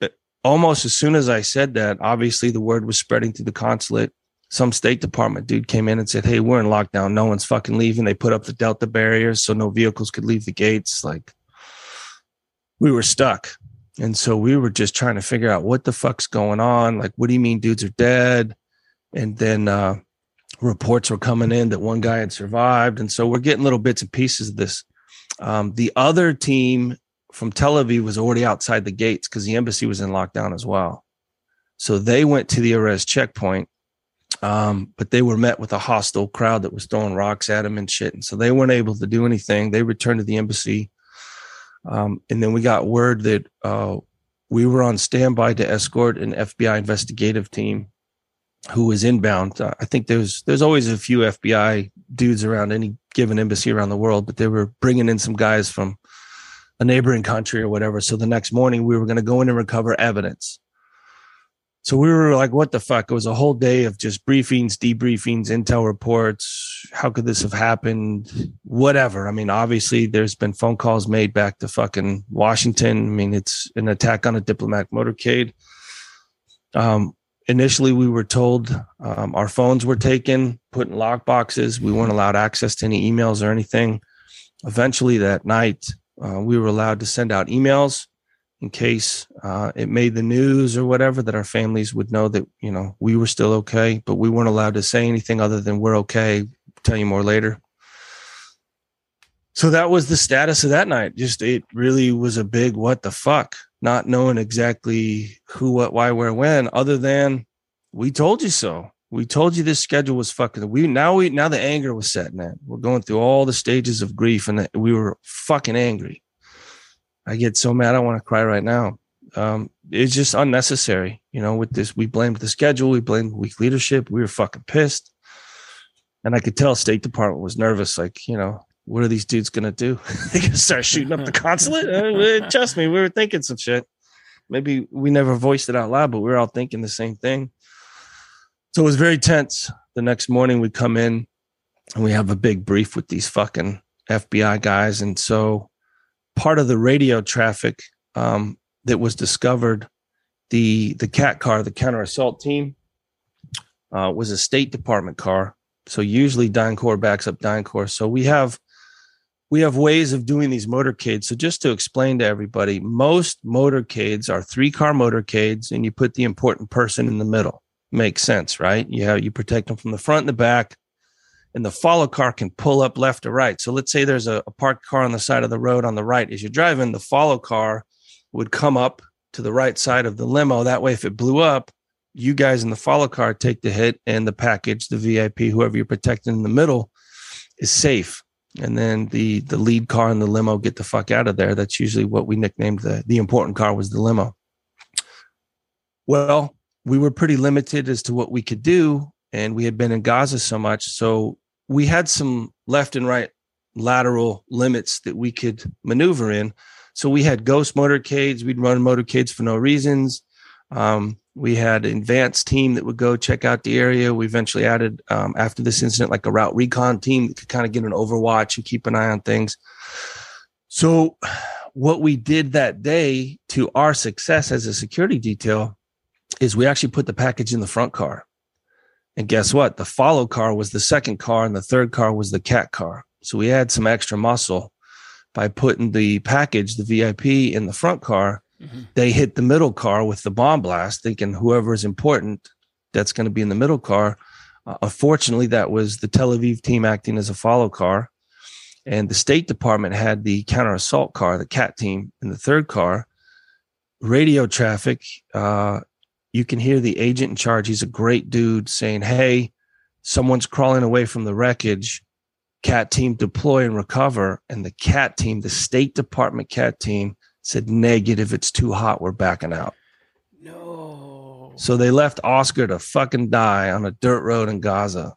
but almost as soon as I said that, obviously the word was spreading through the consulate. Some State Department dude came in and said, "Hey, we're in lockdown. No one's fucking leaving." They put up the Delta barriers so no vehicles could leave the gates. Like, we were stuck, and so we were just trying to figure out what the fuck's going on. Like, what do you mean dudes are dead? And then uh, reports were coming in that one guy had survived, and so we're getting little bits and pieces of this. Um, the other team from Tel Aviv was already outside the gates because the embassy was in lockdown as well. So they went to the Erez checkpoint, um, but they were met with a hostile crowd that was throwing rocks at them and shit. And so they weren't able to do anything. They returned to the embassy. Um, and then we got word that uh, we were on standby to escort an FBI investigative team who was inbound. Uh, I think there's there's always a few FBI dudes around any given embassy around the world, but they were bringing in some guys from a neighboring country or whatever. So the next morning we were going to go in and recover evidence. So we were like, what the fuck? It was a whole day of just briefings, debriefings, intel reports. How could this have happened? Whatever. I mean, obviously there's been phone calls made back to fucking Washington. I mean, it's an attack on a diplomatic motorcade. Um, initially, we were told um, our phones were taken, put in lock boxes. We weren't allowed access to any emails or anything. Eventually, that night, uh, we were allowed to send out emails in case uh, it made the news or whatever that our families would know that you know we were still okay but we weren't allowed to say anything other than we're okay tell you more later so that was the status of that night just it really was a big what the fuck not knowing exactly who what why where when other than we told you so we told you this schedule was fucking we now we now the anger was setting in we're going through all the stages of grief and we were fucking angry I get so mad I want to cry right now. Um, it's just unnecessary. You know, with this, we blamed the schedule, we blamed weak leadership. We were fucking pissed. And I could tell State Department was nervous. Like, you know, what are these dudes gonna do? they gonna start shooting up the consulate? Uh, trust me, we were thinking some shit. Maybe we never voiced it out loud, but we were all thinking the same thing. So it was very tense. The next morning we come in and we have a big brief with these fucking FBI guys. And so part of the radio traffic um, that was discovered, the the cat car, the counter assault team, uh, was a State Department car. So usually DynCorp backs up DynCorp. So we have we have ways of doing these motorcades. So just to explain to everybody, most motorcades are three car motorcades, and you put the important person in the middle. Makes sense, right? You have you protect them from the front and the back and the follow car can pull up left or right. So let's say there's a, a, parked car on the side of the road on the right. As you're driving, the follow car would come up to the right side of the limo. That way, if it blew up, you guys in the follow car take the hit, and the package, the VIP, whoever you're protecting in the middle, is safe. And then the the lead car and the limo get the fuck out of there. That's usually what we nicknamed the the important car was the limo. Well, we were pretty limited as to what we could do and we had been in Gaza so much. So we had some left and right lateral limits that we could maneuver in. So we had ghost motorcades. We'd run motorcades for no reasons. Um, we had an advanced team that would go check out the area. We eventually added, um, after this incident, like a route recon team that could kind of get an overwatch and keep an eye on things. So, what we did that day to our success as a security detail is we actually put the package in the front car. And guess what? The follow car was the second car, and the third car was the cat car. So we had some extra muscle by putting the package, the VIP, in the front car. Mm-hmm. They hit the middle car with the bomb blast, thinking whoever is important, that's going to be in the middle car. Uh, unfortunately, that was the Tel Aviv team acting as a follow car. And the State Department had the counter assault car, the CAT team, in the third car. Radio traffic uh, you can hear the agent in charge. He's a great dude saying, Hey, someone's crawling away from the wreckage. CAT team deploy and recover. And the CAT team, the State Department CAT team said, Negative. It's too hot. We're backing out. No. So they left Oscar to fucking die on a dirt road in Gaza.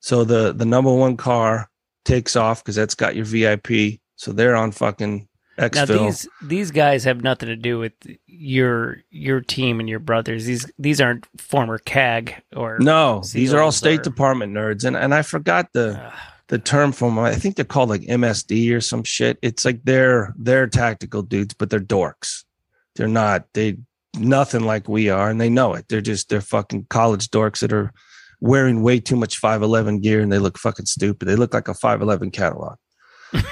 So the, the number one car takes off because that's got your VIP. So they're on fucking now these these guys have nothing to do with your your team and your brothers. These these aren't former CAG or no. These are all State or... Department nerds, and and I forgot the the term from. I think they're called like MSD or some shit. It's like they're they're tactical dudes, but they're dorks. They're not they nothing like we are, and they know it. They're just they're fucking college dorks that are wearing way too much 511 gear, and they look fucking stupid. They look like a 511 catalog.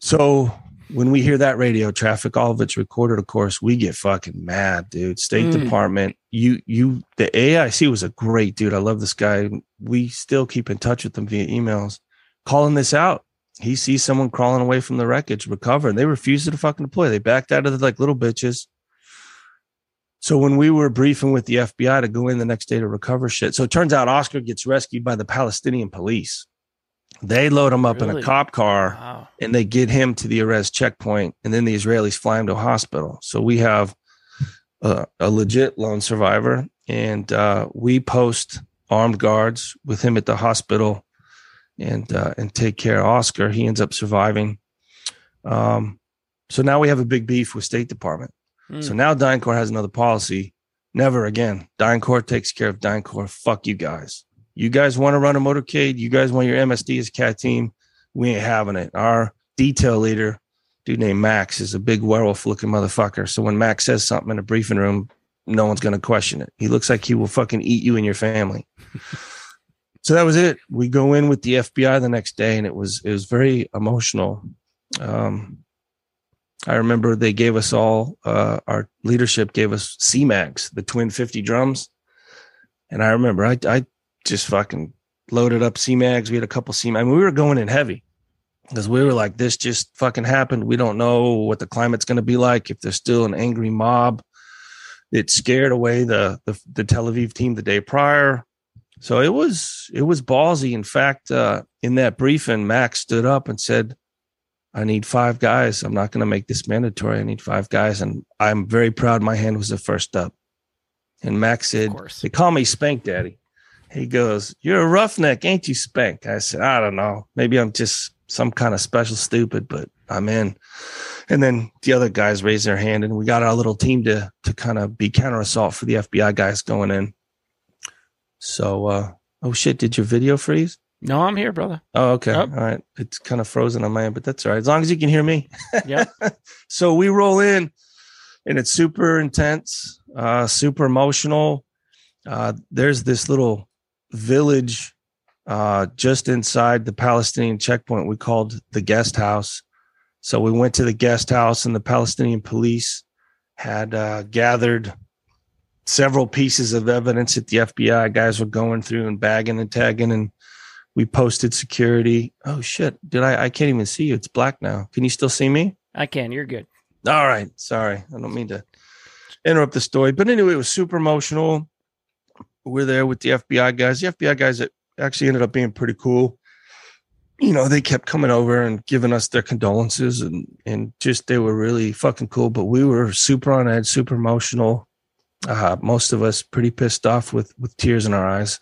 so when we hear that radio traffic, all of it's recorded, of course, we get fucking mad, dude. State mm. Department, you, you, the AIC was a great dude. I love this guy. We still keep in touch with them via emails, calling this out. He sees someone crawling away from the wreckage, recover, and they refused to fucking deploy. They backed out of the like little bitches. So when we were briefing with the FBI to go in the next day to recover shit, so it turns out Oscar gets rescued by the Palestinian police. They load him up really? in a cop car wow. and they get him to the Erez checkpoint, and then the Israelis fly him to a hospital. So we have a, a legit lone survivor, and uh, we post armed guards with him at the hospital and uh, and take care of Oscar. He ends up surviving. Um, so now we have a big beef with State Department. Mm. So now DynCorp has another policy. Never again. DynCorp takes care of DynCorp. Fuck you guys. You guys want to run a motorcade? You guys want your MSD as cat team? We ain't having it. Our detail leader, dude named Max, is a big werewolf looking motherfucker. So when Max says something in a briefing room, no one's going to question it. He looks like he will fucking eat you and your family. so that was it. We go in with the FBI the next day, and it was it was very emotional. Um, I remember they gave us all uh, our leadership gave us C-Mags, the twin 50 drums. And I remember I I just fucking loaded up C-Mags. We had a couple C-Mags. I mean, we were going in heavy because we were like, this just fucking happened. We don't know what the climate's going to be like. If there's still an angry mob, it scared away the, the, the Tel Aviv team the day prior. So it was it was ballsy. In fact, uh, in that briefing, Max stood up and said, "I need five guys. I'm not going to make this mandatory. I need five guys." And I'm very proud. My hand was the first up. And Max said, "They call me Spank Daddy." He goes, "You're a roughneck, ain't you, Spank?" I said, "I don't know. Maybe I'm just some kind of special stupid, but I'm in." And then the other guys raised their hand, and we got our little team to to kind of be counter assault for the FBI guys going in. So, uh, oh shit, did your video freeze? No, I'm here, brother. Oh, okay. All right. It's kind of frozen on my end, but that's all right. As long as you can hear me. Yeah. so we roll in and it's super intense, uh, super emotional. Uh, there's this little village uh, just inside the Palestinian checkpoint we called the guest house. So we went to the guest house, and the Palestinian police had uh, gathered several pieces of evidence that the FBI guys were going through and bagging and tagging, and we posted security. Oh shit! Did I? I can't even see you. It's black now. Can you still see me? I can. You're good. All right. Sorry, I don't mean to interrupt the story, but anyway, it was super emotional. We're there with the FBI guys. The FBI guys that actually ended up being pretty cool you know, they kept coming over and giving us their condolences and and just they were really fucking cool. But we were super on edge, super emotional. Uh, most of us pretty pissed off with with tears in our eyes.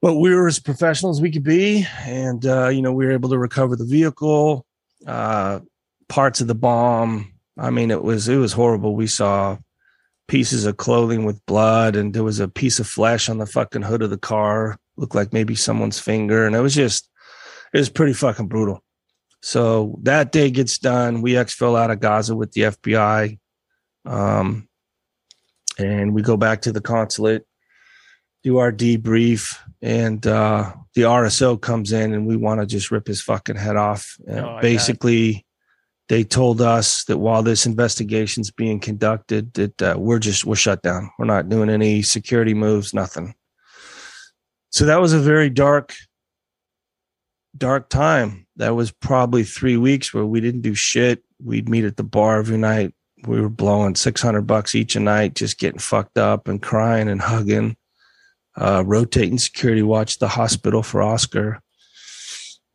But we were as professional as we could be, and uh, you know, we were able to recover the vehicle, uh, parts of the bomb. I mean, it was it was horrible. We saw pieces of clothing with blood, and there was a piece of flesh on the fucking hood of the car, looked like maybe someone's finger, and it was just it was pretty fucking brutal. So that day gets done. We exfil out of Gaza with the FBI. Um, and we go back to the consulate, do our debrief, and uh, the RSO comes in and we want to just rip his fucking head off. Oh, basically, they told us that while this investigation's being conducted, that uh, we're just we're shut down. We're not doing any security moves, nothing. So that was a very dark dark time. That was probably three weeks where we didn't do shit. We'd meet at the bar every night. We were blowing 600 bucks each a night, just getting fucked up and crying and hugging, uh, rotating security watch the hospital for Oscar.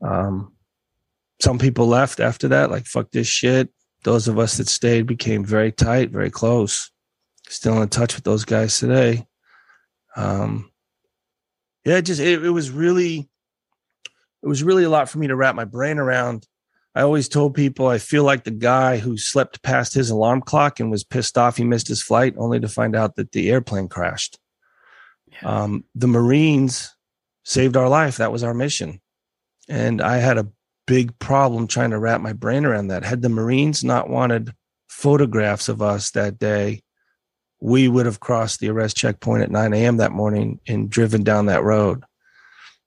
Um, some people left after that, like, fuck this shit. Those of us that stayed became very tight, very close. Still in touch with those guys today. Um, yeah, just, it, it was really, it was really a lot for me to wrap my brain around. I always told people I feel like the guy who slept past his alarm clock and was pissed off he missed his flight, only to find out that the airplane crashed. Yeah. Um, the Marines saved our life. That was our mission. And I had a big problem trying to wrap my brain around that. Had the Marines not wanted photographs of us that day, we would have crossed the Erez checkpoint at 9 a.m. that morning and driven down that road.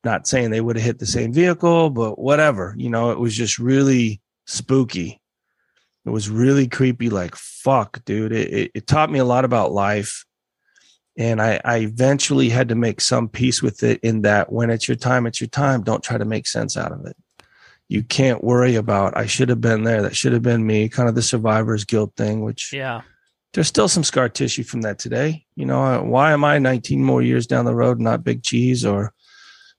Not saying they would have hit the same vehicle, but whatever. You know, it was just really spooky. It was really creepy. Like, fuck, dude. It, it, it taught me a lot about life. And I, I eventually had to make some peace with it in that when it's your time, it's your time. Don't try to make sense out of it. You can't worry about, I should have been there. That should have been me. Kind of the survivor's guilt thing, which, yeah, there's still some scar tissue from that today. You know, why am I 19 more years down the road, not big cheese or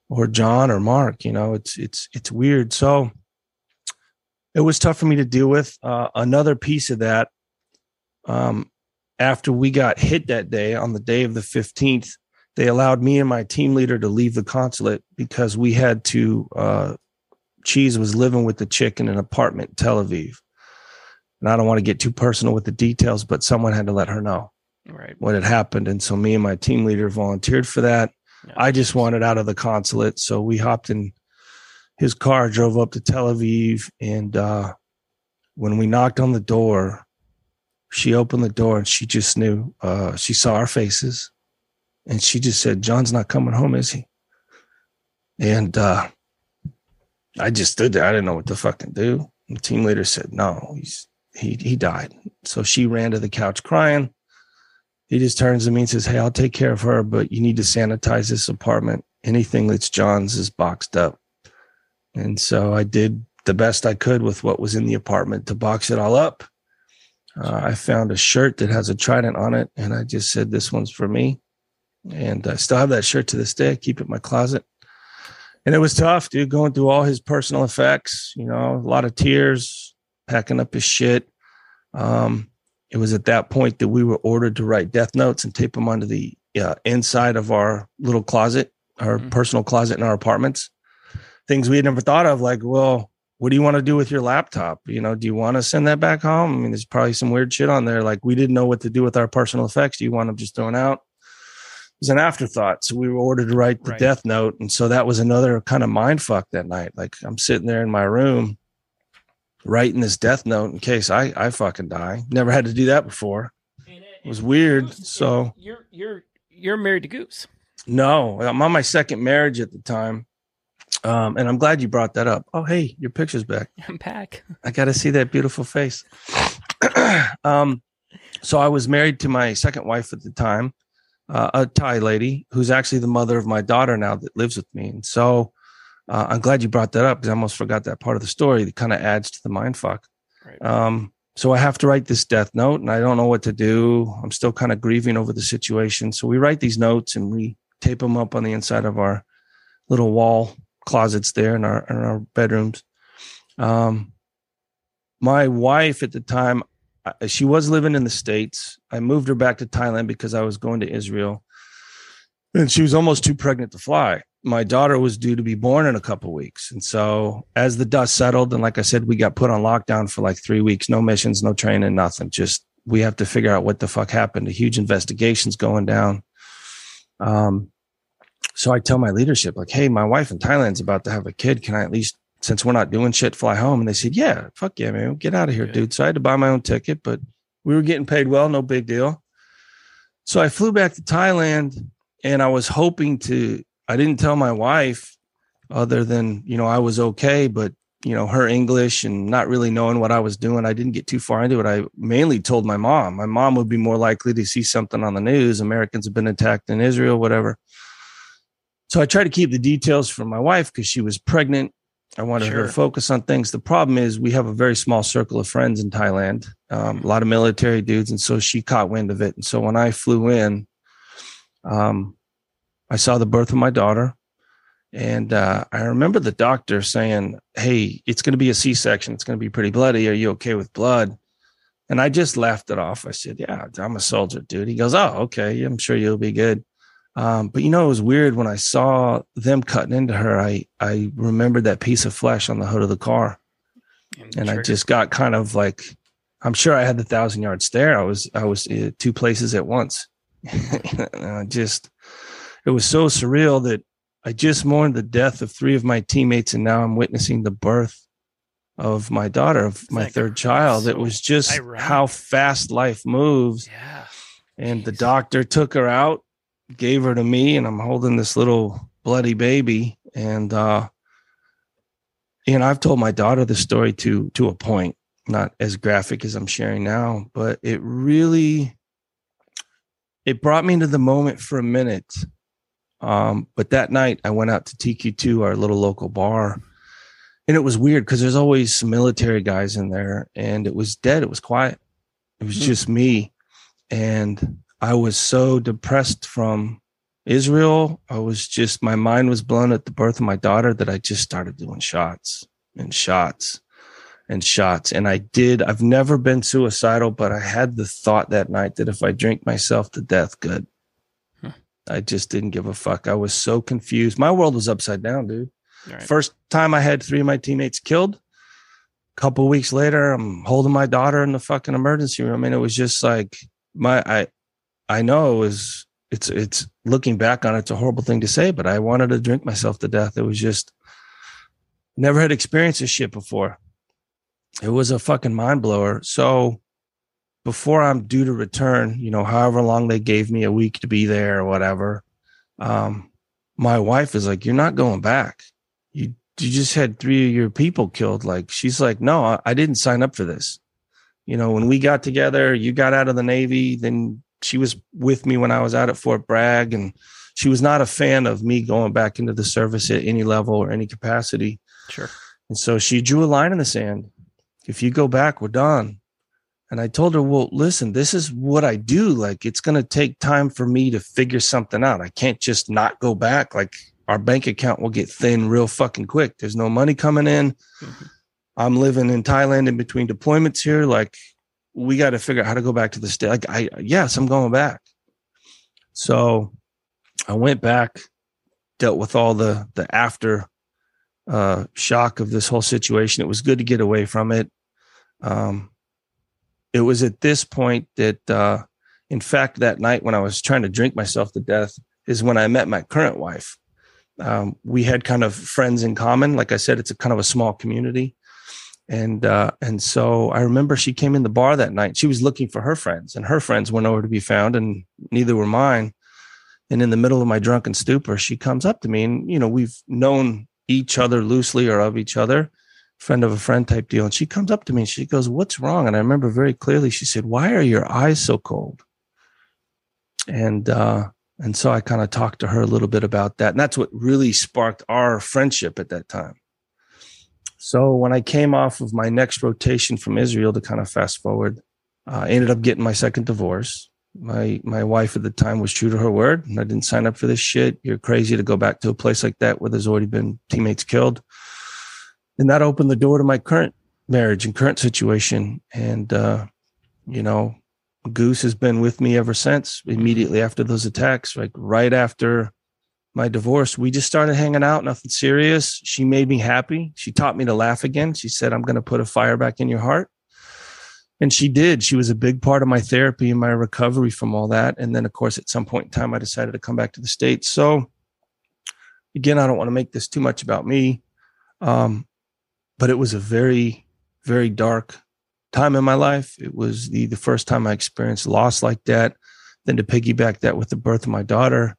or John or Mark. You know, it's it's it's weird. So it was tough for me to deal with. Uh, another piece of that, um, after we got hit that day on the day of the fifteenth, they allowed me and my team leader to leave the consulate because we had to. Uh, Cheese was living with the chick in an apartment in Tel Aviv. And I don't want to get too personal with the details, but someone had to let her know right. what had happened. And so me and my team leader volunteered for that. I just wanted out of the consulate. So we hopped in his car, drove up to Tel Aviv. And uh, when we knocked on the door, she opened the door and she just knew. Uh, she saw our faces, and she just said, "John's not coming home, is he?" And uh, I just stood there. I didn't know what to fucking do. The team leader said, "No, he's he he died." So she ran to the couch crying. He just turns to me and says, "Hey, I'll take care of her, but you need to sanitize this apartment. Anything that's John's is boxed up." And so I did the best I could with what was in the apartment to box it all up. Uh, I found a shirt that has a trident on it, and I just said, "This one's for me." And I still have that shirt to this day. I keep it in my closet and it was tough, dude, going through all his personal effects, you know, a lot of tears, packing up his shit. Um, it was at that point that we were ordered to write death notes and tape them onto the uh, inside of our little closet, our mm-hmm. personal closet in our apartments. Things we had never thought of, like, well, what do you want to do with your laptop? You know, do you want to send that back home? I mean, there's probably some weird shit on there. Like, we didn't know what to do with our personal effects. Do you want them just thrown out? Was an afterthought. So we were ordered to write the right. death note. And so that was another kind of mind fuck that night. Like I'm sitting there in my room writing this death note in case I, I fucking die. Never had to do that before. It was weird. So you're you're you're married to Goose. No, I'm on my second marriage at the time. Um, and I'm glad you brought that up. Oh, hey, your picture's back. I'm back. I got to see that beautiful face. um, so I was married to my second wife at the time uh, a Thai lady who's actually the mother of my daughter now that lives with me. And so uh, I'm glad you brought that up because I almost forgot that part of the story that kind of adds to the mind fuck. Right. Um, so I have to write this death note and I don't know what to do. I'm still kind of grieving over the situation. So we write these notes and we tape them up on the inside of our little wall closets there in our, in our bedrooms. Um, my wife at the time, she was living in the states. I moved her back to Thailand because I was going to Israel, and she was almost too pregnant to fly. My daughter was due to be born in a couple weeks, and so as the dust settled, and like I said, we got put on lockdown for like three weeks. No missions, no training, nothing. Just we have to figure out what the fuck happened. A huge investigation's going down. Um, so I tell my leadership, like, hey, my wife in Thailand's about to have a kid. Can I at least since we're not doing shit, fly home. And they said, yeah, fuck yeah, man, get out of here, yeah. dude. So I had to buy my own ticket, but we were getting paid well, no big deal. So I flew back to Thailand and I was hoping to, I didn't tell my wife other than, you know, I was okay, but you know, her English and not really knowing what I was doing. I didn't get too far into it. I mainly told my mom. My mom would be more likely to see something on the news. Americans have been attacked in Israel, whatever. So I tried to keep the details from my wife because she was pregnant I wanted sure. her to focus on things. The problem is we have a very small circle of friends in Thailand, um, a lot of military dudes, and so she caught wind of it. And so when I flew in, um, I saw the birth of my daughter, and uh, I remember the doctor saying, "Hey, it's going to be a C-section. It's going to be pretty bloody. Are you okay with blood?" And I just laughed it off. I said, "Yeah, I'm a soldier, dude." He goes, "Oh, okay. I'm sure you'll be good." Um, but you know, it was weird when I saw them cutting into her. I I remembered that piece of flesh on the hood of the car, and, and I just got kind of like, I'm sure I had the thousand yard stare. I was I was uh, two places at once. I just, it was so surreal that I just mourned the death of three of my teammates, and now I'm witnessing the birth of my daughter, of my like, third child. So it was just ironic. how fast life moves. Yeah. And the doctor took her out gave her to me, and I'm holding this little bloody baby. And uh, and I've told my daughter the story to to a point, not as graphic as I'm sharing now, but it really it brought me into the moment for a minute. Um, but that night I went out to TQ2, our little local bar, and it was weird because there's always some military guys in there, and it was dead. It was quiet. It was mm-hmm. just me, and I was so depressed from Israel. I was just, my mind was blown at the birth of my daughter that I just started doing shots and shots and shots. And I did, I've never been suicidal, but I had the thought that night that if I drink myself to death, good. Huh. I just didn't give a fuck. I was so confused. My world was upside down, dude. Right. First time I had three of my teammates killed. A couple weeks later, I'm holding my daughter in the fucking emergency room. And it was just like my I I know it was it's it's looking back on it, it's a horrible thing to say, but I wanted to drink myself to death. It was just never had experienced this shit before. It was a fucking mind blower. So before I'm due to return, you know, however long they gave me a week to be there or whatever, um, my wife is like, "You're not going back. You you just had three of your people killed." Like she's like, "No, I, I didn't sign up for this." You know, when we got together, you got out of the Navy, then she was with me when I was out at Fort Bragg, and she was not a fan of me going back into the service at any level or any capacity. Sure. And so she drew a line in the sand. If you go back, we're done. And I told her, well, listen, this is what I do. Like, it's going to take time for me to figure something out. I can't just not go back. Like, our bank account will get thin real fucking quick. There's no money coming in. Mm-hmm. I'm living in Thailand in between deployments here. Like, we got to figure out how to go back to the state. Like, I, yes, I'm going back. So I went back, dealt with all the, the after uh, shock of this whole situation. It was good to get away from it. Um, it was at this point that, uh, in fact, that night when I was trying to drink myself to death is when I met my current wife. Um, we had kind of friends in common. Like I said, it's a kind of a small community. And, uh, and so I remember she came in the bar that night. She was looking for her friends and her friends were nowhere to be found and neither were mine. And in the middle of my drunken stupor, she comes up to me and, you know, we've known each other loosely or of each other friend of a friend type deal. And she comes up to me and she goes, What's wrong? And I remember very clearly, she said, Why are your eyes so cold? And, uh, and so I kind of talked to her a little bit about that. And that's what really sparked our friendship at that time. So when I came off of my next rotation from Israel to kind of fast forward, uh, I ended up getting my second divorce. My my wife at the time was true to her word, and I didn't sign up for this shit. You're crazy to go back to a place like that where there's already been teammates killed and that opened the door to my current marriage and current situation. And, uh, you know, Goose has been with me ever since immediately after those attacks, like right after my divorce. We just started hanging out, nothing serious. She made me happy. She taught me to laugh again. She said, I'm going to put a fire back in your heart. And she did. She was a big part of my therapy and my recovery from all that. And then, of course, at some point in time, I decided to come back to the States. So, again, I don't want to make this too much about me. Um, but it was a very, very dark time in my life. It was the, the first time I experienced loss like that. Then to piggyback that with the birth of my daughter.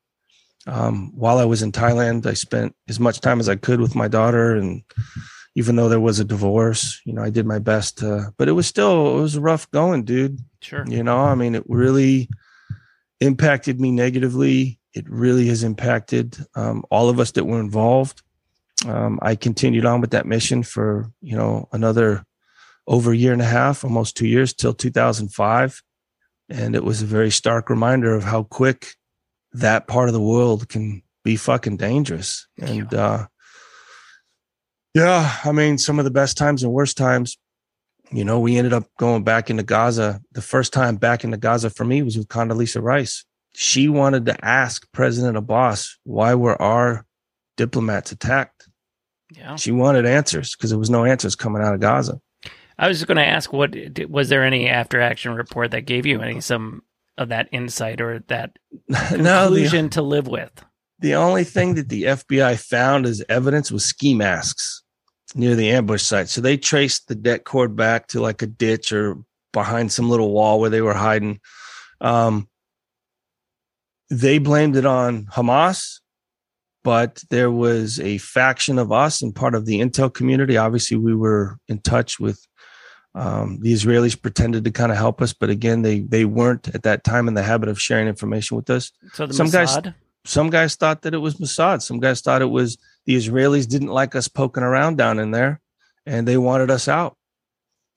Um, while I was in Thailand, I spent as much time as I could with my daughter. And even though there was a divorce, you know, I did my best to, but it was still, it was rough going, dude. Sure. You know, I mean, it really impacted me negatively. It really has impacted um, all of us that were involved um, I continued on with that mission for you know another over a year and a half, almost two years till 2005, and it was a very stark reminder of how quick that part of the world can be fucking dangerous. And uh, yeah, I mean, some of the best times and worst times. You know, we ended up going back into Gaza. The first time back into Gaza for me was with Condoleezza Rice. She wanted to ask President Abbas why were our diplomats attacked yeah. She wanted answers because there was no answers coming out of Gaza. I was just going to ask, what was there any after action report that gave you any some of that insight or that conclusion no, the, to live with? The only thing that the FBI found as evidence was ski masks near the ambush site. So they traced the det cord back to like a ditch or behind some little wall where they were hiding. Um, they blamed it on Hamas but there was a faction of us and part of the intel community. Obviously, we were in touch with um, the Israelis, pretended to kind of help us, but again, they they weren't at that time in the habit of sharing information with us. So some Mossad? guys, some guys thought that it was Mossad. Some guys thought it was the Israelis didn't like us poking around down in there, and they wanted us out.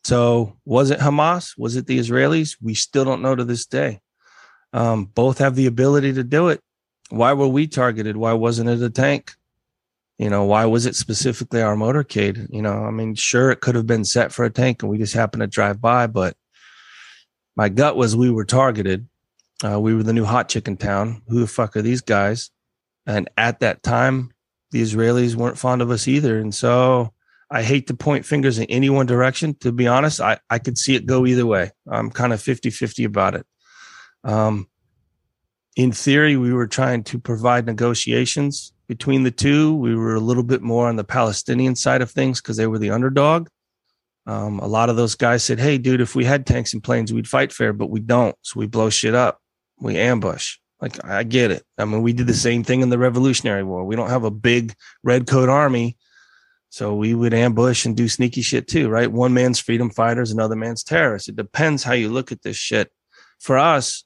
So was it Hamas? Was it the Israelis? We still don't know to this day. Um, both have the ability to do it why were we targeted? Why wasn't it a tank? You know, why was it specifically our motorcade? You know, I mean, sure, it could have been set for a tank and we just happened to drive by, but my gut was we were targeted. Uh, we were the new hot chicken town. Who the fuck are these guys? And at that time, the Israelis weren't fond of us either. And so I hate to point fingers in any one direction. To be honest, I, I could see it go either way. I'm kind of 50 50 about it. Um, in theory, we were trying to provide negotiations between the two. We were a little bit more on the Palestinian side of things because they were the underdog. Um, a lot of those guys said, "Hey, dude, if we had tanks and planes, we'd fight fair, but we don't. So we blow shit up. We ambush." Like I get it. I mean, we did the same thing in the Revolutionary War. We don't have a big red coat army, so we would ambush and do sneaky shit too, right? One man's freedom fighters, another man's terrorists. It depends how you look at this shit. For us,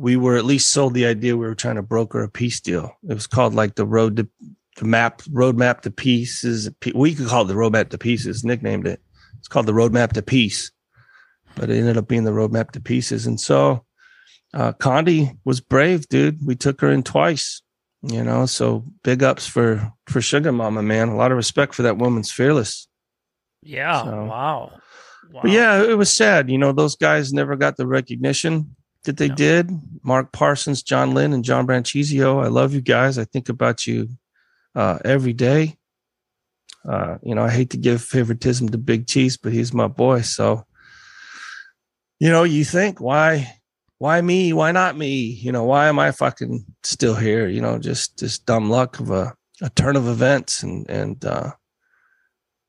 we were at least sold the idea we were trying to broker a peace deal. It was called like the road to the map, roadmap to pieces. We could call it the roadmap to pieces. Nicknamed it. It's called the roadmap to peace, but it ended up being the roadmap to pieces. And so, uh, Condi was brave, dude. We took her in twice, you know. So big ups for for Sugar Mama, man. A lot of respect for that woman's fearless. Yeah. So, wow. wow. But yeah, it was sad. You know, those guys never got the recognition that they no. did. Mark Parsons, John Lynn, and John Branchizio. I love you guys. I think about you uh, every day. Uh, you know, I hate to give favoritism to Big Cheese, but he's my boy. So, you know, you think why, why me? Why not me? You know, why am I fucking still here? You know, just just dumb luck of a, a turn of events, and and uh,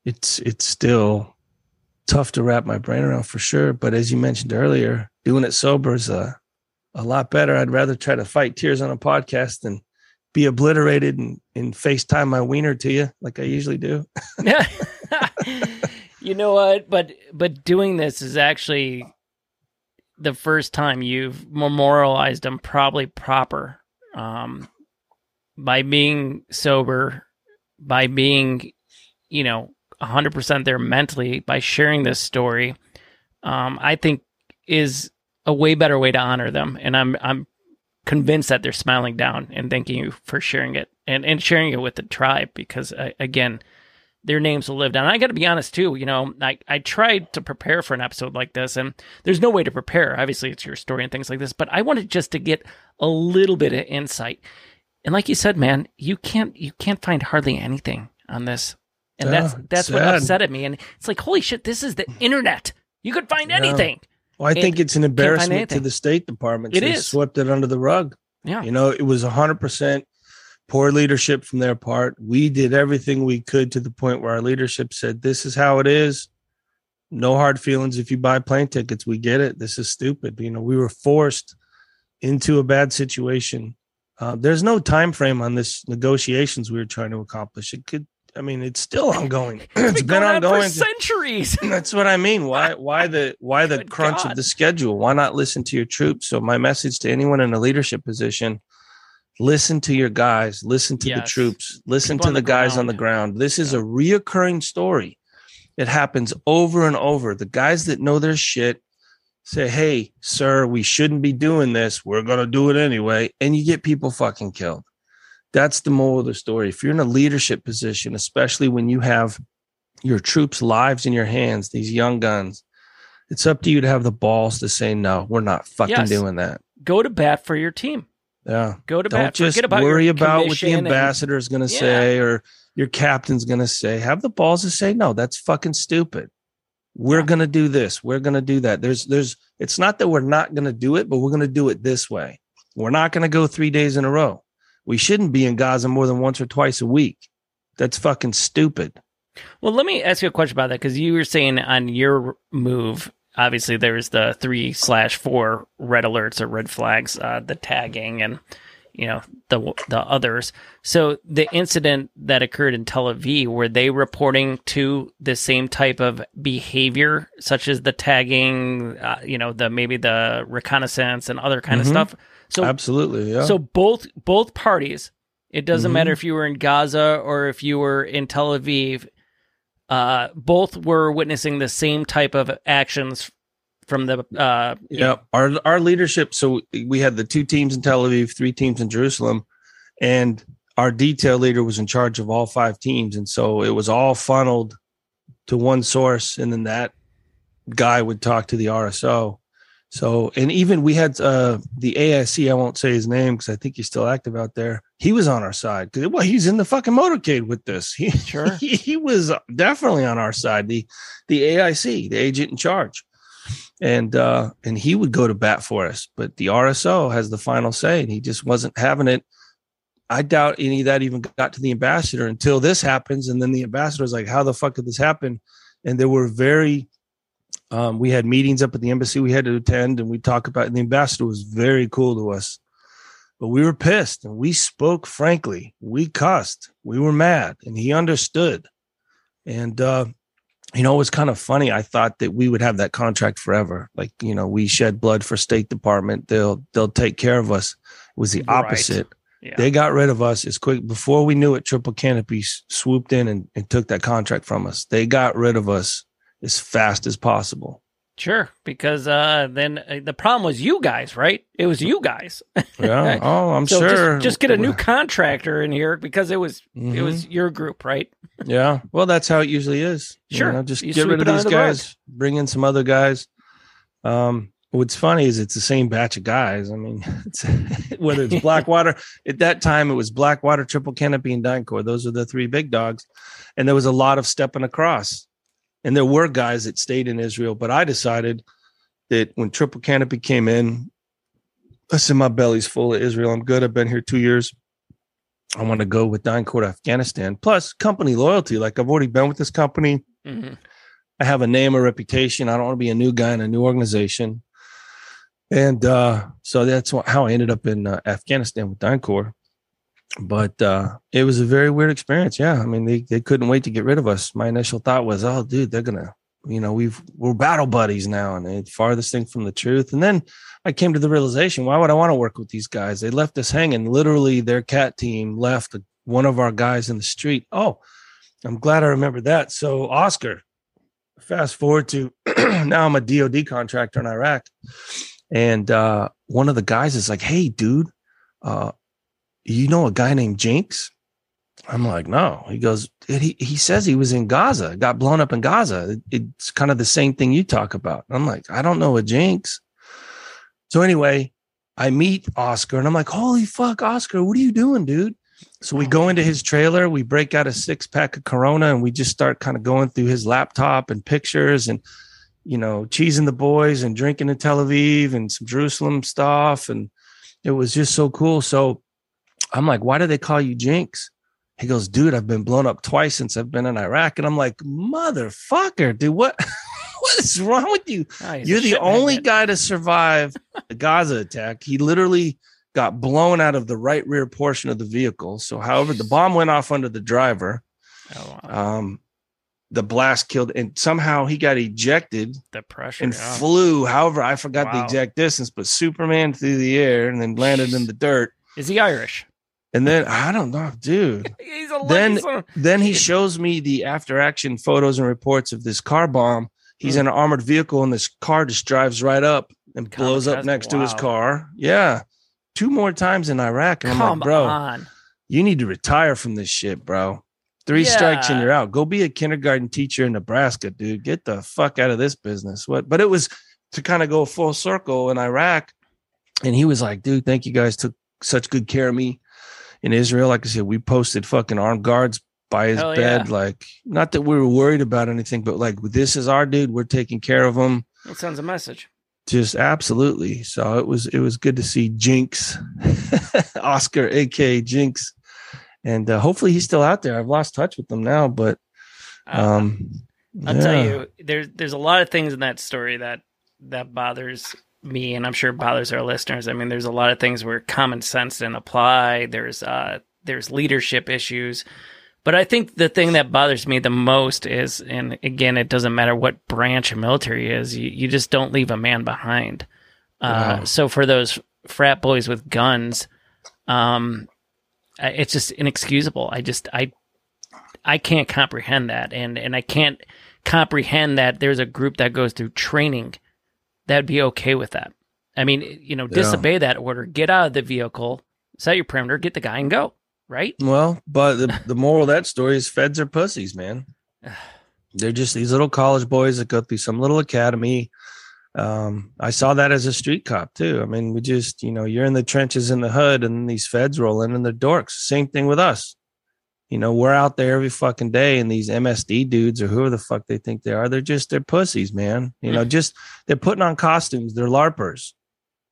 it's it's still tough to wrap my brain around for sure. But as you mentioned earlier, doing it sober is a, a lot better. I'd rather try to fight tears on a podcast than be obliterated and, and FaceTime my wiener to you like I usually do. you know what? But but doing this is actually the first time you've memorialized them probably proper. Um, by being sober, by being, you know, 100% there mentally, by sharing this story, um, I think is a way better way to honor them. And I'm I'm convinced that they're smiling down and thanking you for sharing it and, and sharing it with the tribe because uh, again their names will live down. I got to be honest too, you know, I, I tried to prepare for an episode like this and there's no way to prepare. Obviously it's your story and things like this, but I wanted just to get a little bit of insight. And like you said, man, you can't, you can't find hardly anything on this. And yeah, that's, that's sad. what upset at me. And it's like, holy shit, this is the internet. You could find yeah. anything. Well, I think it's an embarrassment to the State Department. It they is. swept it under the rug. Yeah. You know, it was 100% poor leadership from their part. We did everything we could to the point where our leadership said, This is how it is. No hard feelings if you buy plane tickets. We get it. This is stupid. You know, we were forced into a bad situation. Uh, there's no time frame on this negotiations we were trying to accomplish. It could I mean, it's still ongoing. it's, it's been, been ongoing for centuries. That's what I mean. Why? Why the? Why the crunch God. of the schedule? Why not listen to your troops? So my message to anyone in a leadership position: listen to your guys. Listen to yes. the troops. Listen People to the, the guys on the ground. This is a reoccurring story. It happens over and over. The guys that know their shit say, "Hey, sir, we shouldn't be doing this. We're gonna do it anyway," and you get people fucking killed. That's the moral of the story. If you're in a leadership position, especially when you have your troops' lives in your hands, these young guns, it's up to you to have the balls to say, no, we're not fucking yes. doing that. Go to bat for your team. Yeah. Go to bat. Don't bat. just about worry about what the ambassador is going to yeah. say or your captain's going to say. Have the balls to say, no, that's fucking stupid. We're yeah. going to do this. We're going to do that. There's, there's, it's not that we're not going to do it, but we're going to do it this way. We're not going to go three days in a row we shouldn't be in Gaza more than once or twice a week. That's fucking stupid. Well, let me ask you a question about that because you were saying on your move, obviously there's the three slash four red alerts or red flags, uh, the tagging and you know the the others. So the incident that occurred in Tel Aviv, were they reporting to the same type of behavior, such as the tagging, uh, you know, the maybe the reconnaissance and other kind mm-hmm. of stuff? So absolutely, yeah. So both both parties, it doesn't mm-hmm. matter if you were in Gaza or if you were in Tel Aviv, uh, both were witnessing the same type of actions from the uh, yeah our our leadership. So we had the two teams in Tel Aviv, three teams in Jerusalem, and our detail leader was in charge of all five teams, and so it was all funneled to one source, and then that guy would talk to the RSO so, and even we had uh, the AIC, I won't say his name because I think he's still active out there. He was on our side because, well, he's in the fucking motorcade with this. He, sure. he, he was definitely on our side, the, the AIC, the agent in charge. And, uh, and he would go to bat for us, but the RSO has the final say and he just wasn't having it. I doubt any of that even got to the ambassador until this happens. And then the ambassador was like, how the fuck did this happen? and there were very um, we had meetings up at the embassy we had to attend and we talked about and the ambassador was very cool to us but we were pissed and we spoke frankly we cussed we were mad and he understood and uh, you know it was kind of funny i thought that we would have that contract forever like you know we shed blood for state department they'll they'll take care of us it was the Right. opposite Yeah. they got rid of us as quick before we knew it. Triple Canopy swooped in and, and took that contract from us. They got rid of us as fast as possible. Sure, because uh, then uh, the problem was you guys, right? It was you guys. Yeah. Oh, I'm so sure. just, just get a new contractor in here because it was it Mhm. was your group, right? Yeah. Well, that's how it usually is. You Sure. know, just You get rid of it these the rug. guys, bring in some other guys. Um, what's funny is it's the same batch of guys. I mean, it's, whether it's Blackwater, at that time it was Blackwater, Triple Canopy, and DynCorp. Those are the three big dogs. And there was a lot of stepping across. And there were guys that stayed in Israel, but I decided that when Triple Canopy came in, I said, my belly's full of Israel. I'm good. I've been here two years. I want to go with DynCorp to Afghanistan. Plus, company loyalty. Like I've already been with this company. hmm I have a name, a reputation. I don't want to be a new guy in a new organization. And uh, so that's how I ended up in uh, Afghanistan with DynCorp. But uh, it was a very weird experience. Yeah. I mean, they, they couldn't wait to get rid of us. My initial thought was, oh, dude, they're to, you know, we've, we're battle buddies now. And it's farthest thing from the truth. And then I came to the realization, why would I want to work with these guys? They left us hanging. Literally, their cat team left one of our guys in the street. Oh, I'm glad I remember that. So, Oscar, fast forward to now I'm a DOD contractor in Iraq. And uh, one of the guys is like, Hey, dude, uh, you know a guy named Jinx? I'm like, no. He goes, he, he says he was in Gaza, got blown up in Gaza. It's kind of the same thing you talk about. I'm like, I don't know a Jinx. So anyway, I meet Oscar and I'm like, holy fuck, Oscar, what are you doing, dude? So we go into his trailer, we break out a six pack of Corona, and we just start kind of going through his laptop and pictures and, you know, cheesing the boys and drinking in Tel Aviv and some Jerusalem stuff. And it was just so cool. So I'm like, why do they call you Jinx? He goes, dude, I've been blown up twice since I've been in Iraq. And I'm like, motherfucker, dude, what, what is wrong with you? Oh, You're the only guy to survive the Gaza attack. He literally got blown out of the right rear portion of the vehicle. So, however, the bomb went off under the driver. Oh, wow. Um, the blast killed, and somehow he got ejected the pressure. and yeah. flew. However, I forgot the exact distance, but Superman through the air and then landed in the dirt. Is he Irish? And then I don't know, dude. He's a Then- son. Then he shows me the after action photos and reports of this car bomb. He's Hmm. in an armored vehicle, and this car just drives right up and Kamikaze? blows up next to his car. Yeah. Two more times in Iraq. And I'm Come like, bro, on. you need to retire from this shit, bro. Three strikes and you're out. Go be a kindergarten teacher in Nebraska, dude. Get the fuck out of this business. What? But it was to kind of go full circle in Iraq. And he was like, dude, thank you guys took such good care of me in Israel. Like I said, we posted fucking armed guards by his Hell bed. yeah. Like, not that we were worried about anything, but like, this is our dude. We're taking care of him. That sounds a message. Just absolutely. So it was it was good to see Jinx, Oscar, aka Jinx, and uh, hopefully he's still out there. I've lost touch with him now, but Uh, um, I'll tell you, there's there's a lot of things in that story that that bothers me, and I'm sure it bothers our listeners. I mean, there's a lot of things where common sense didn't apply. There's uh there's leadership issues, but I think the thing that bothers me the most is, and again, it doesn't matter what branch of military is, you you just don't leave a man behind. Uh, Wow. so for those frat boys with guns, um, it's just inexcusable. I just I I can't comprehend that, and and I can't comprehend that there's a group that goes through training that'd be okay with that. I mean, you know, Yeah. disobey that order, get out of the vehicle, set your perimeter, get the guy, and go. Right? Well, but the, the moral of that story is feds are pussies, man. They're just these little college boys that go through some little academy. Um, I saw that as a street cop too. I mean, we just, you know, you're in the trenches in the hood and these feds roll in and they're dorks. Same thing with us. You know, we're out there every fucking day and these MSD dudes or whoever the fuck they think they are, they're just, they're pussies, man. You know, just, they're putting on costumes. They're LARPers.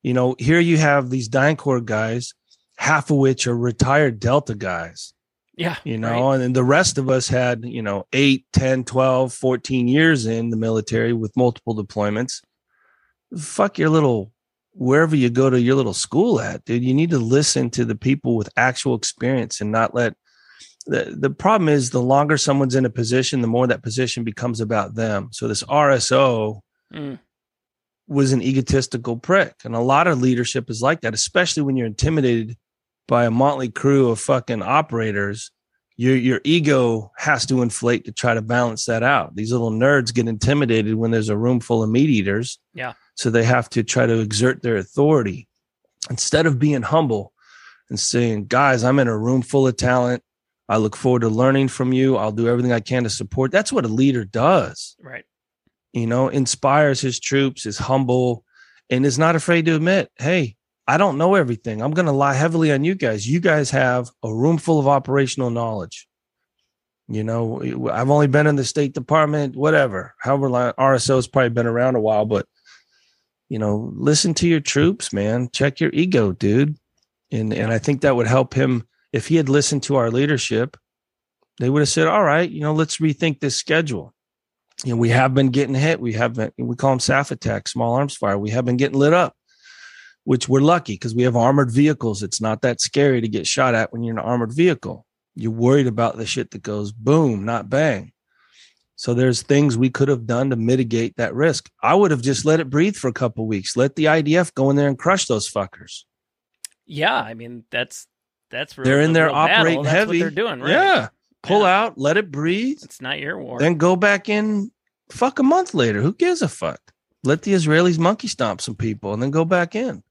You know, here you have these DynCorp guys, half of which are retired Delta guys Yeah. You know, right. and then the rest of us had, you know, 8, 10, 12, 14 years in the military with multiple deployments. Fuck your little wherever you go to your little school at, dude. You need to listen to the people with actual experience and not let the, the problem is the longer someone's in a position, the more that position becomes about them. So this RSO mm. was an egotistical prick. And a lot of leadership is like that, especially when you're intimidated by a motley crew of fucking operators. Your your ego has to inflate to try to balance that out. These little nerds get intimidated when there's a room full of meat eaters. Yeah. So they have to try to exert their authority instead of being humble and saying, guys, I'm in a room full of talent. I look forward to learning from you. I'll do everything I can to support. That's what a leader does. Right. You know, inspires his troops, is humble, and is not afraid to admit, hey, I don't know everything. I'm going to lie heavily on you guys. You guys have a room full of operational knowledge. You know, I've only been in the State Department, whatever. However, long, RSO has probably been around a while, but you know, listen to your troops, man. Check your ego, dude. And and I think that would help him if he had listened to our leadership, they would have said, all right, you know, let's rethink this schedule. You know, we have been getting hit. We have been, we call them SAF attacks, small arms fire. We have been getting lit up, which we're lucky because we have armored vehicles. It's not that scary to get shot at when you're in an armored vehicle. You're worried about the shit that goes boom, not bang. So there's things we could have done to mitigate that risk. I would have just let it breathe for a couple weeks. Let the IDF go in there and crush those fuckers. Yeah, I mean that's that's real, they're in there operating heavy. they're doing right. Yeah, pull yeah. out, let it breathe. It's not your war. Then go back in. Fuck a month later. Who gives a fuck? Let the Israelis monkey stomp some people and then go back in.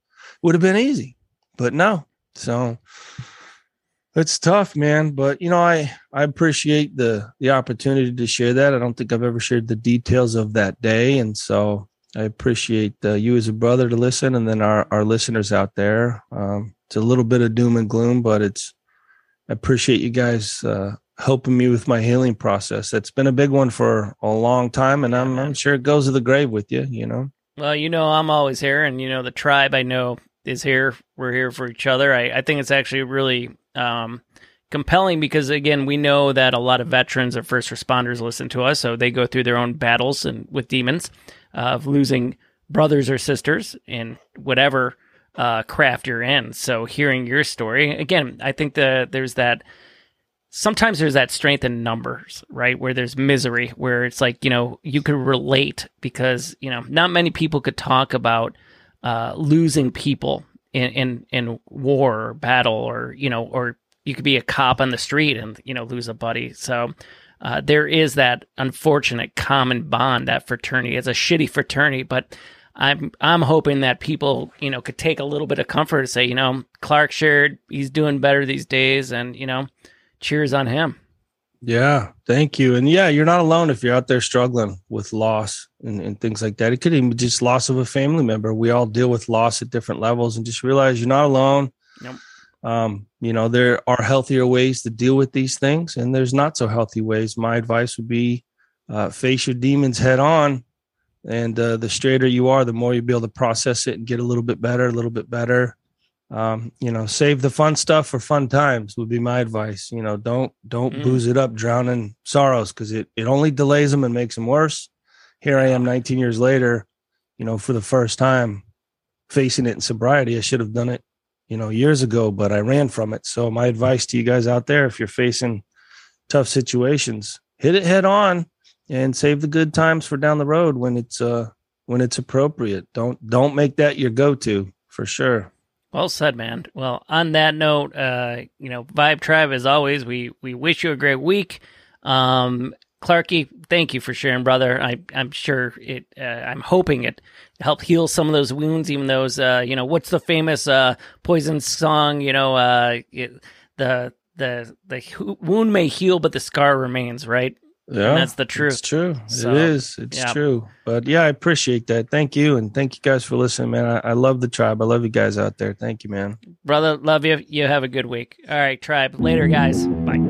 Would have been easy, but no. So it's tough, man. But you know, I I appreciate the the opportunity to share that. I don't think I've ever shared the details of that day, and so I appreciate uh, you as a brother to listen, and then our our listeners out there. Um, it's a little bit of doom and gloom, but it's I appreciate you guys uh, helping me with my healing process. It's been a big one for a long time, and I'm, I'm sure it goes to the grave with you. You know. Well, you know, I'm always here, and you know, the tribe I know is here. We're here for each other. I, I think it's actually really um, compelling because, again, we know that a lot of veterans or first responders listen to us, so they go through their own battles and with demons uh, of losing brothers or sisters in whatever uh, craft you're in. So hearing your story again, I think the there's that. Sometimes there's that strength in numbers, right? Where there's misery, where it's like you know you could relate because you know not many people could talk about uh, losing people in, in in war or battle, or you know, or you could be a cop on the street and you know lose a buddy. So uh, there is that unfortunate common bond, that fraternity. It's a shitty fraternity, but I'm I'm hoping that people you know could take a little bit of comfort and say you know Clark shared he's doing better these days and you know cheers on him. Yeah, thank you. And yeah, you're not alone if you're out there struggling with loss and, and things like that. It could even be just loss of a family member. We all deal with loss at different levels and just realize you're not alone. Nope. Um, you know, there are healthier ways to deal with these things and there's not so healthy ways. My advice would be uh, face your demons head on and uh, the straighter you are the more you'll be able to process it and get a little bit better a little bit better. Um, you know save the fun stuff for fun times would be my advice. You know don't don't mm. booze it up drowning sorrows because it, it only delays them and makes them worse. Here i am 19 years later you know for the first time facing it in sobriety. I should have done it you know years ago but i ran from it. So my advice to you guys out there if you're facing tough situations hit it head on and save the good times for down the road when it's uh when it's appropriate. Don't don't make that your go-to for sure. Well said, man. Well, on that note, uh, you know, Vibe Tribe, as always, we we wish you a great week. Um, Clarky, thank you for sharing, brother. I I'm sure it. Uh, I'm hoping it helped heal some of those wounds, even those. Uh, you know, what's the famous uh Poison song? You know, uh, it, the the the wound may heal, but the scar remains. Right. Yeah, and that's the truth. It's true. So, it is. It's yeah. true. But yeah, I appreciate that. Thank you, and thank you guys for listening, man. I, I, love the tribe. I love you guys out there. Thank you, man. Brother, love you. You have a good week. All right, tribe. Later, guys. Bye.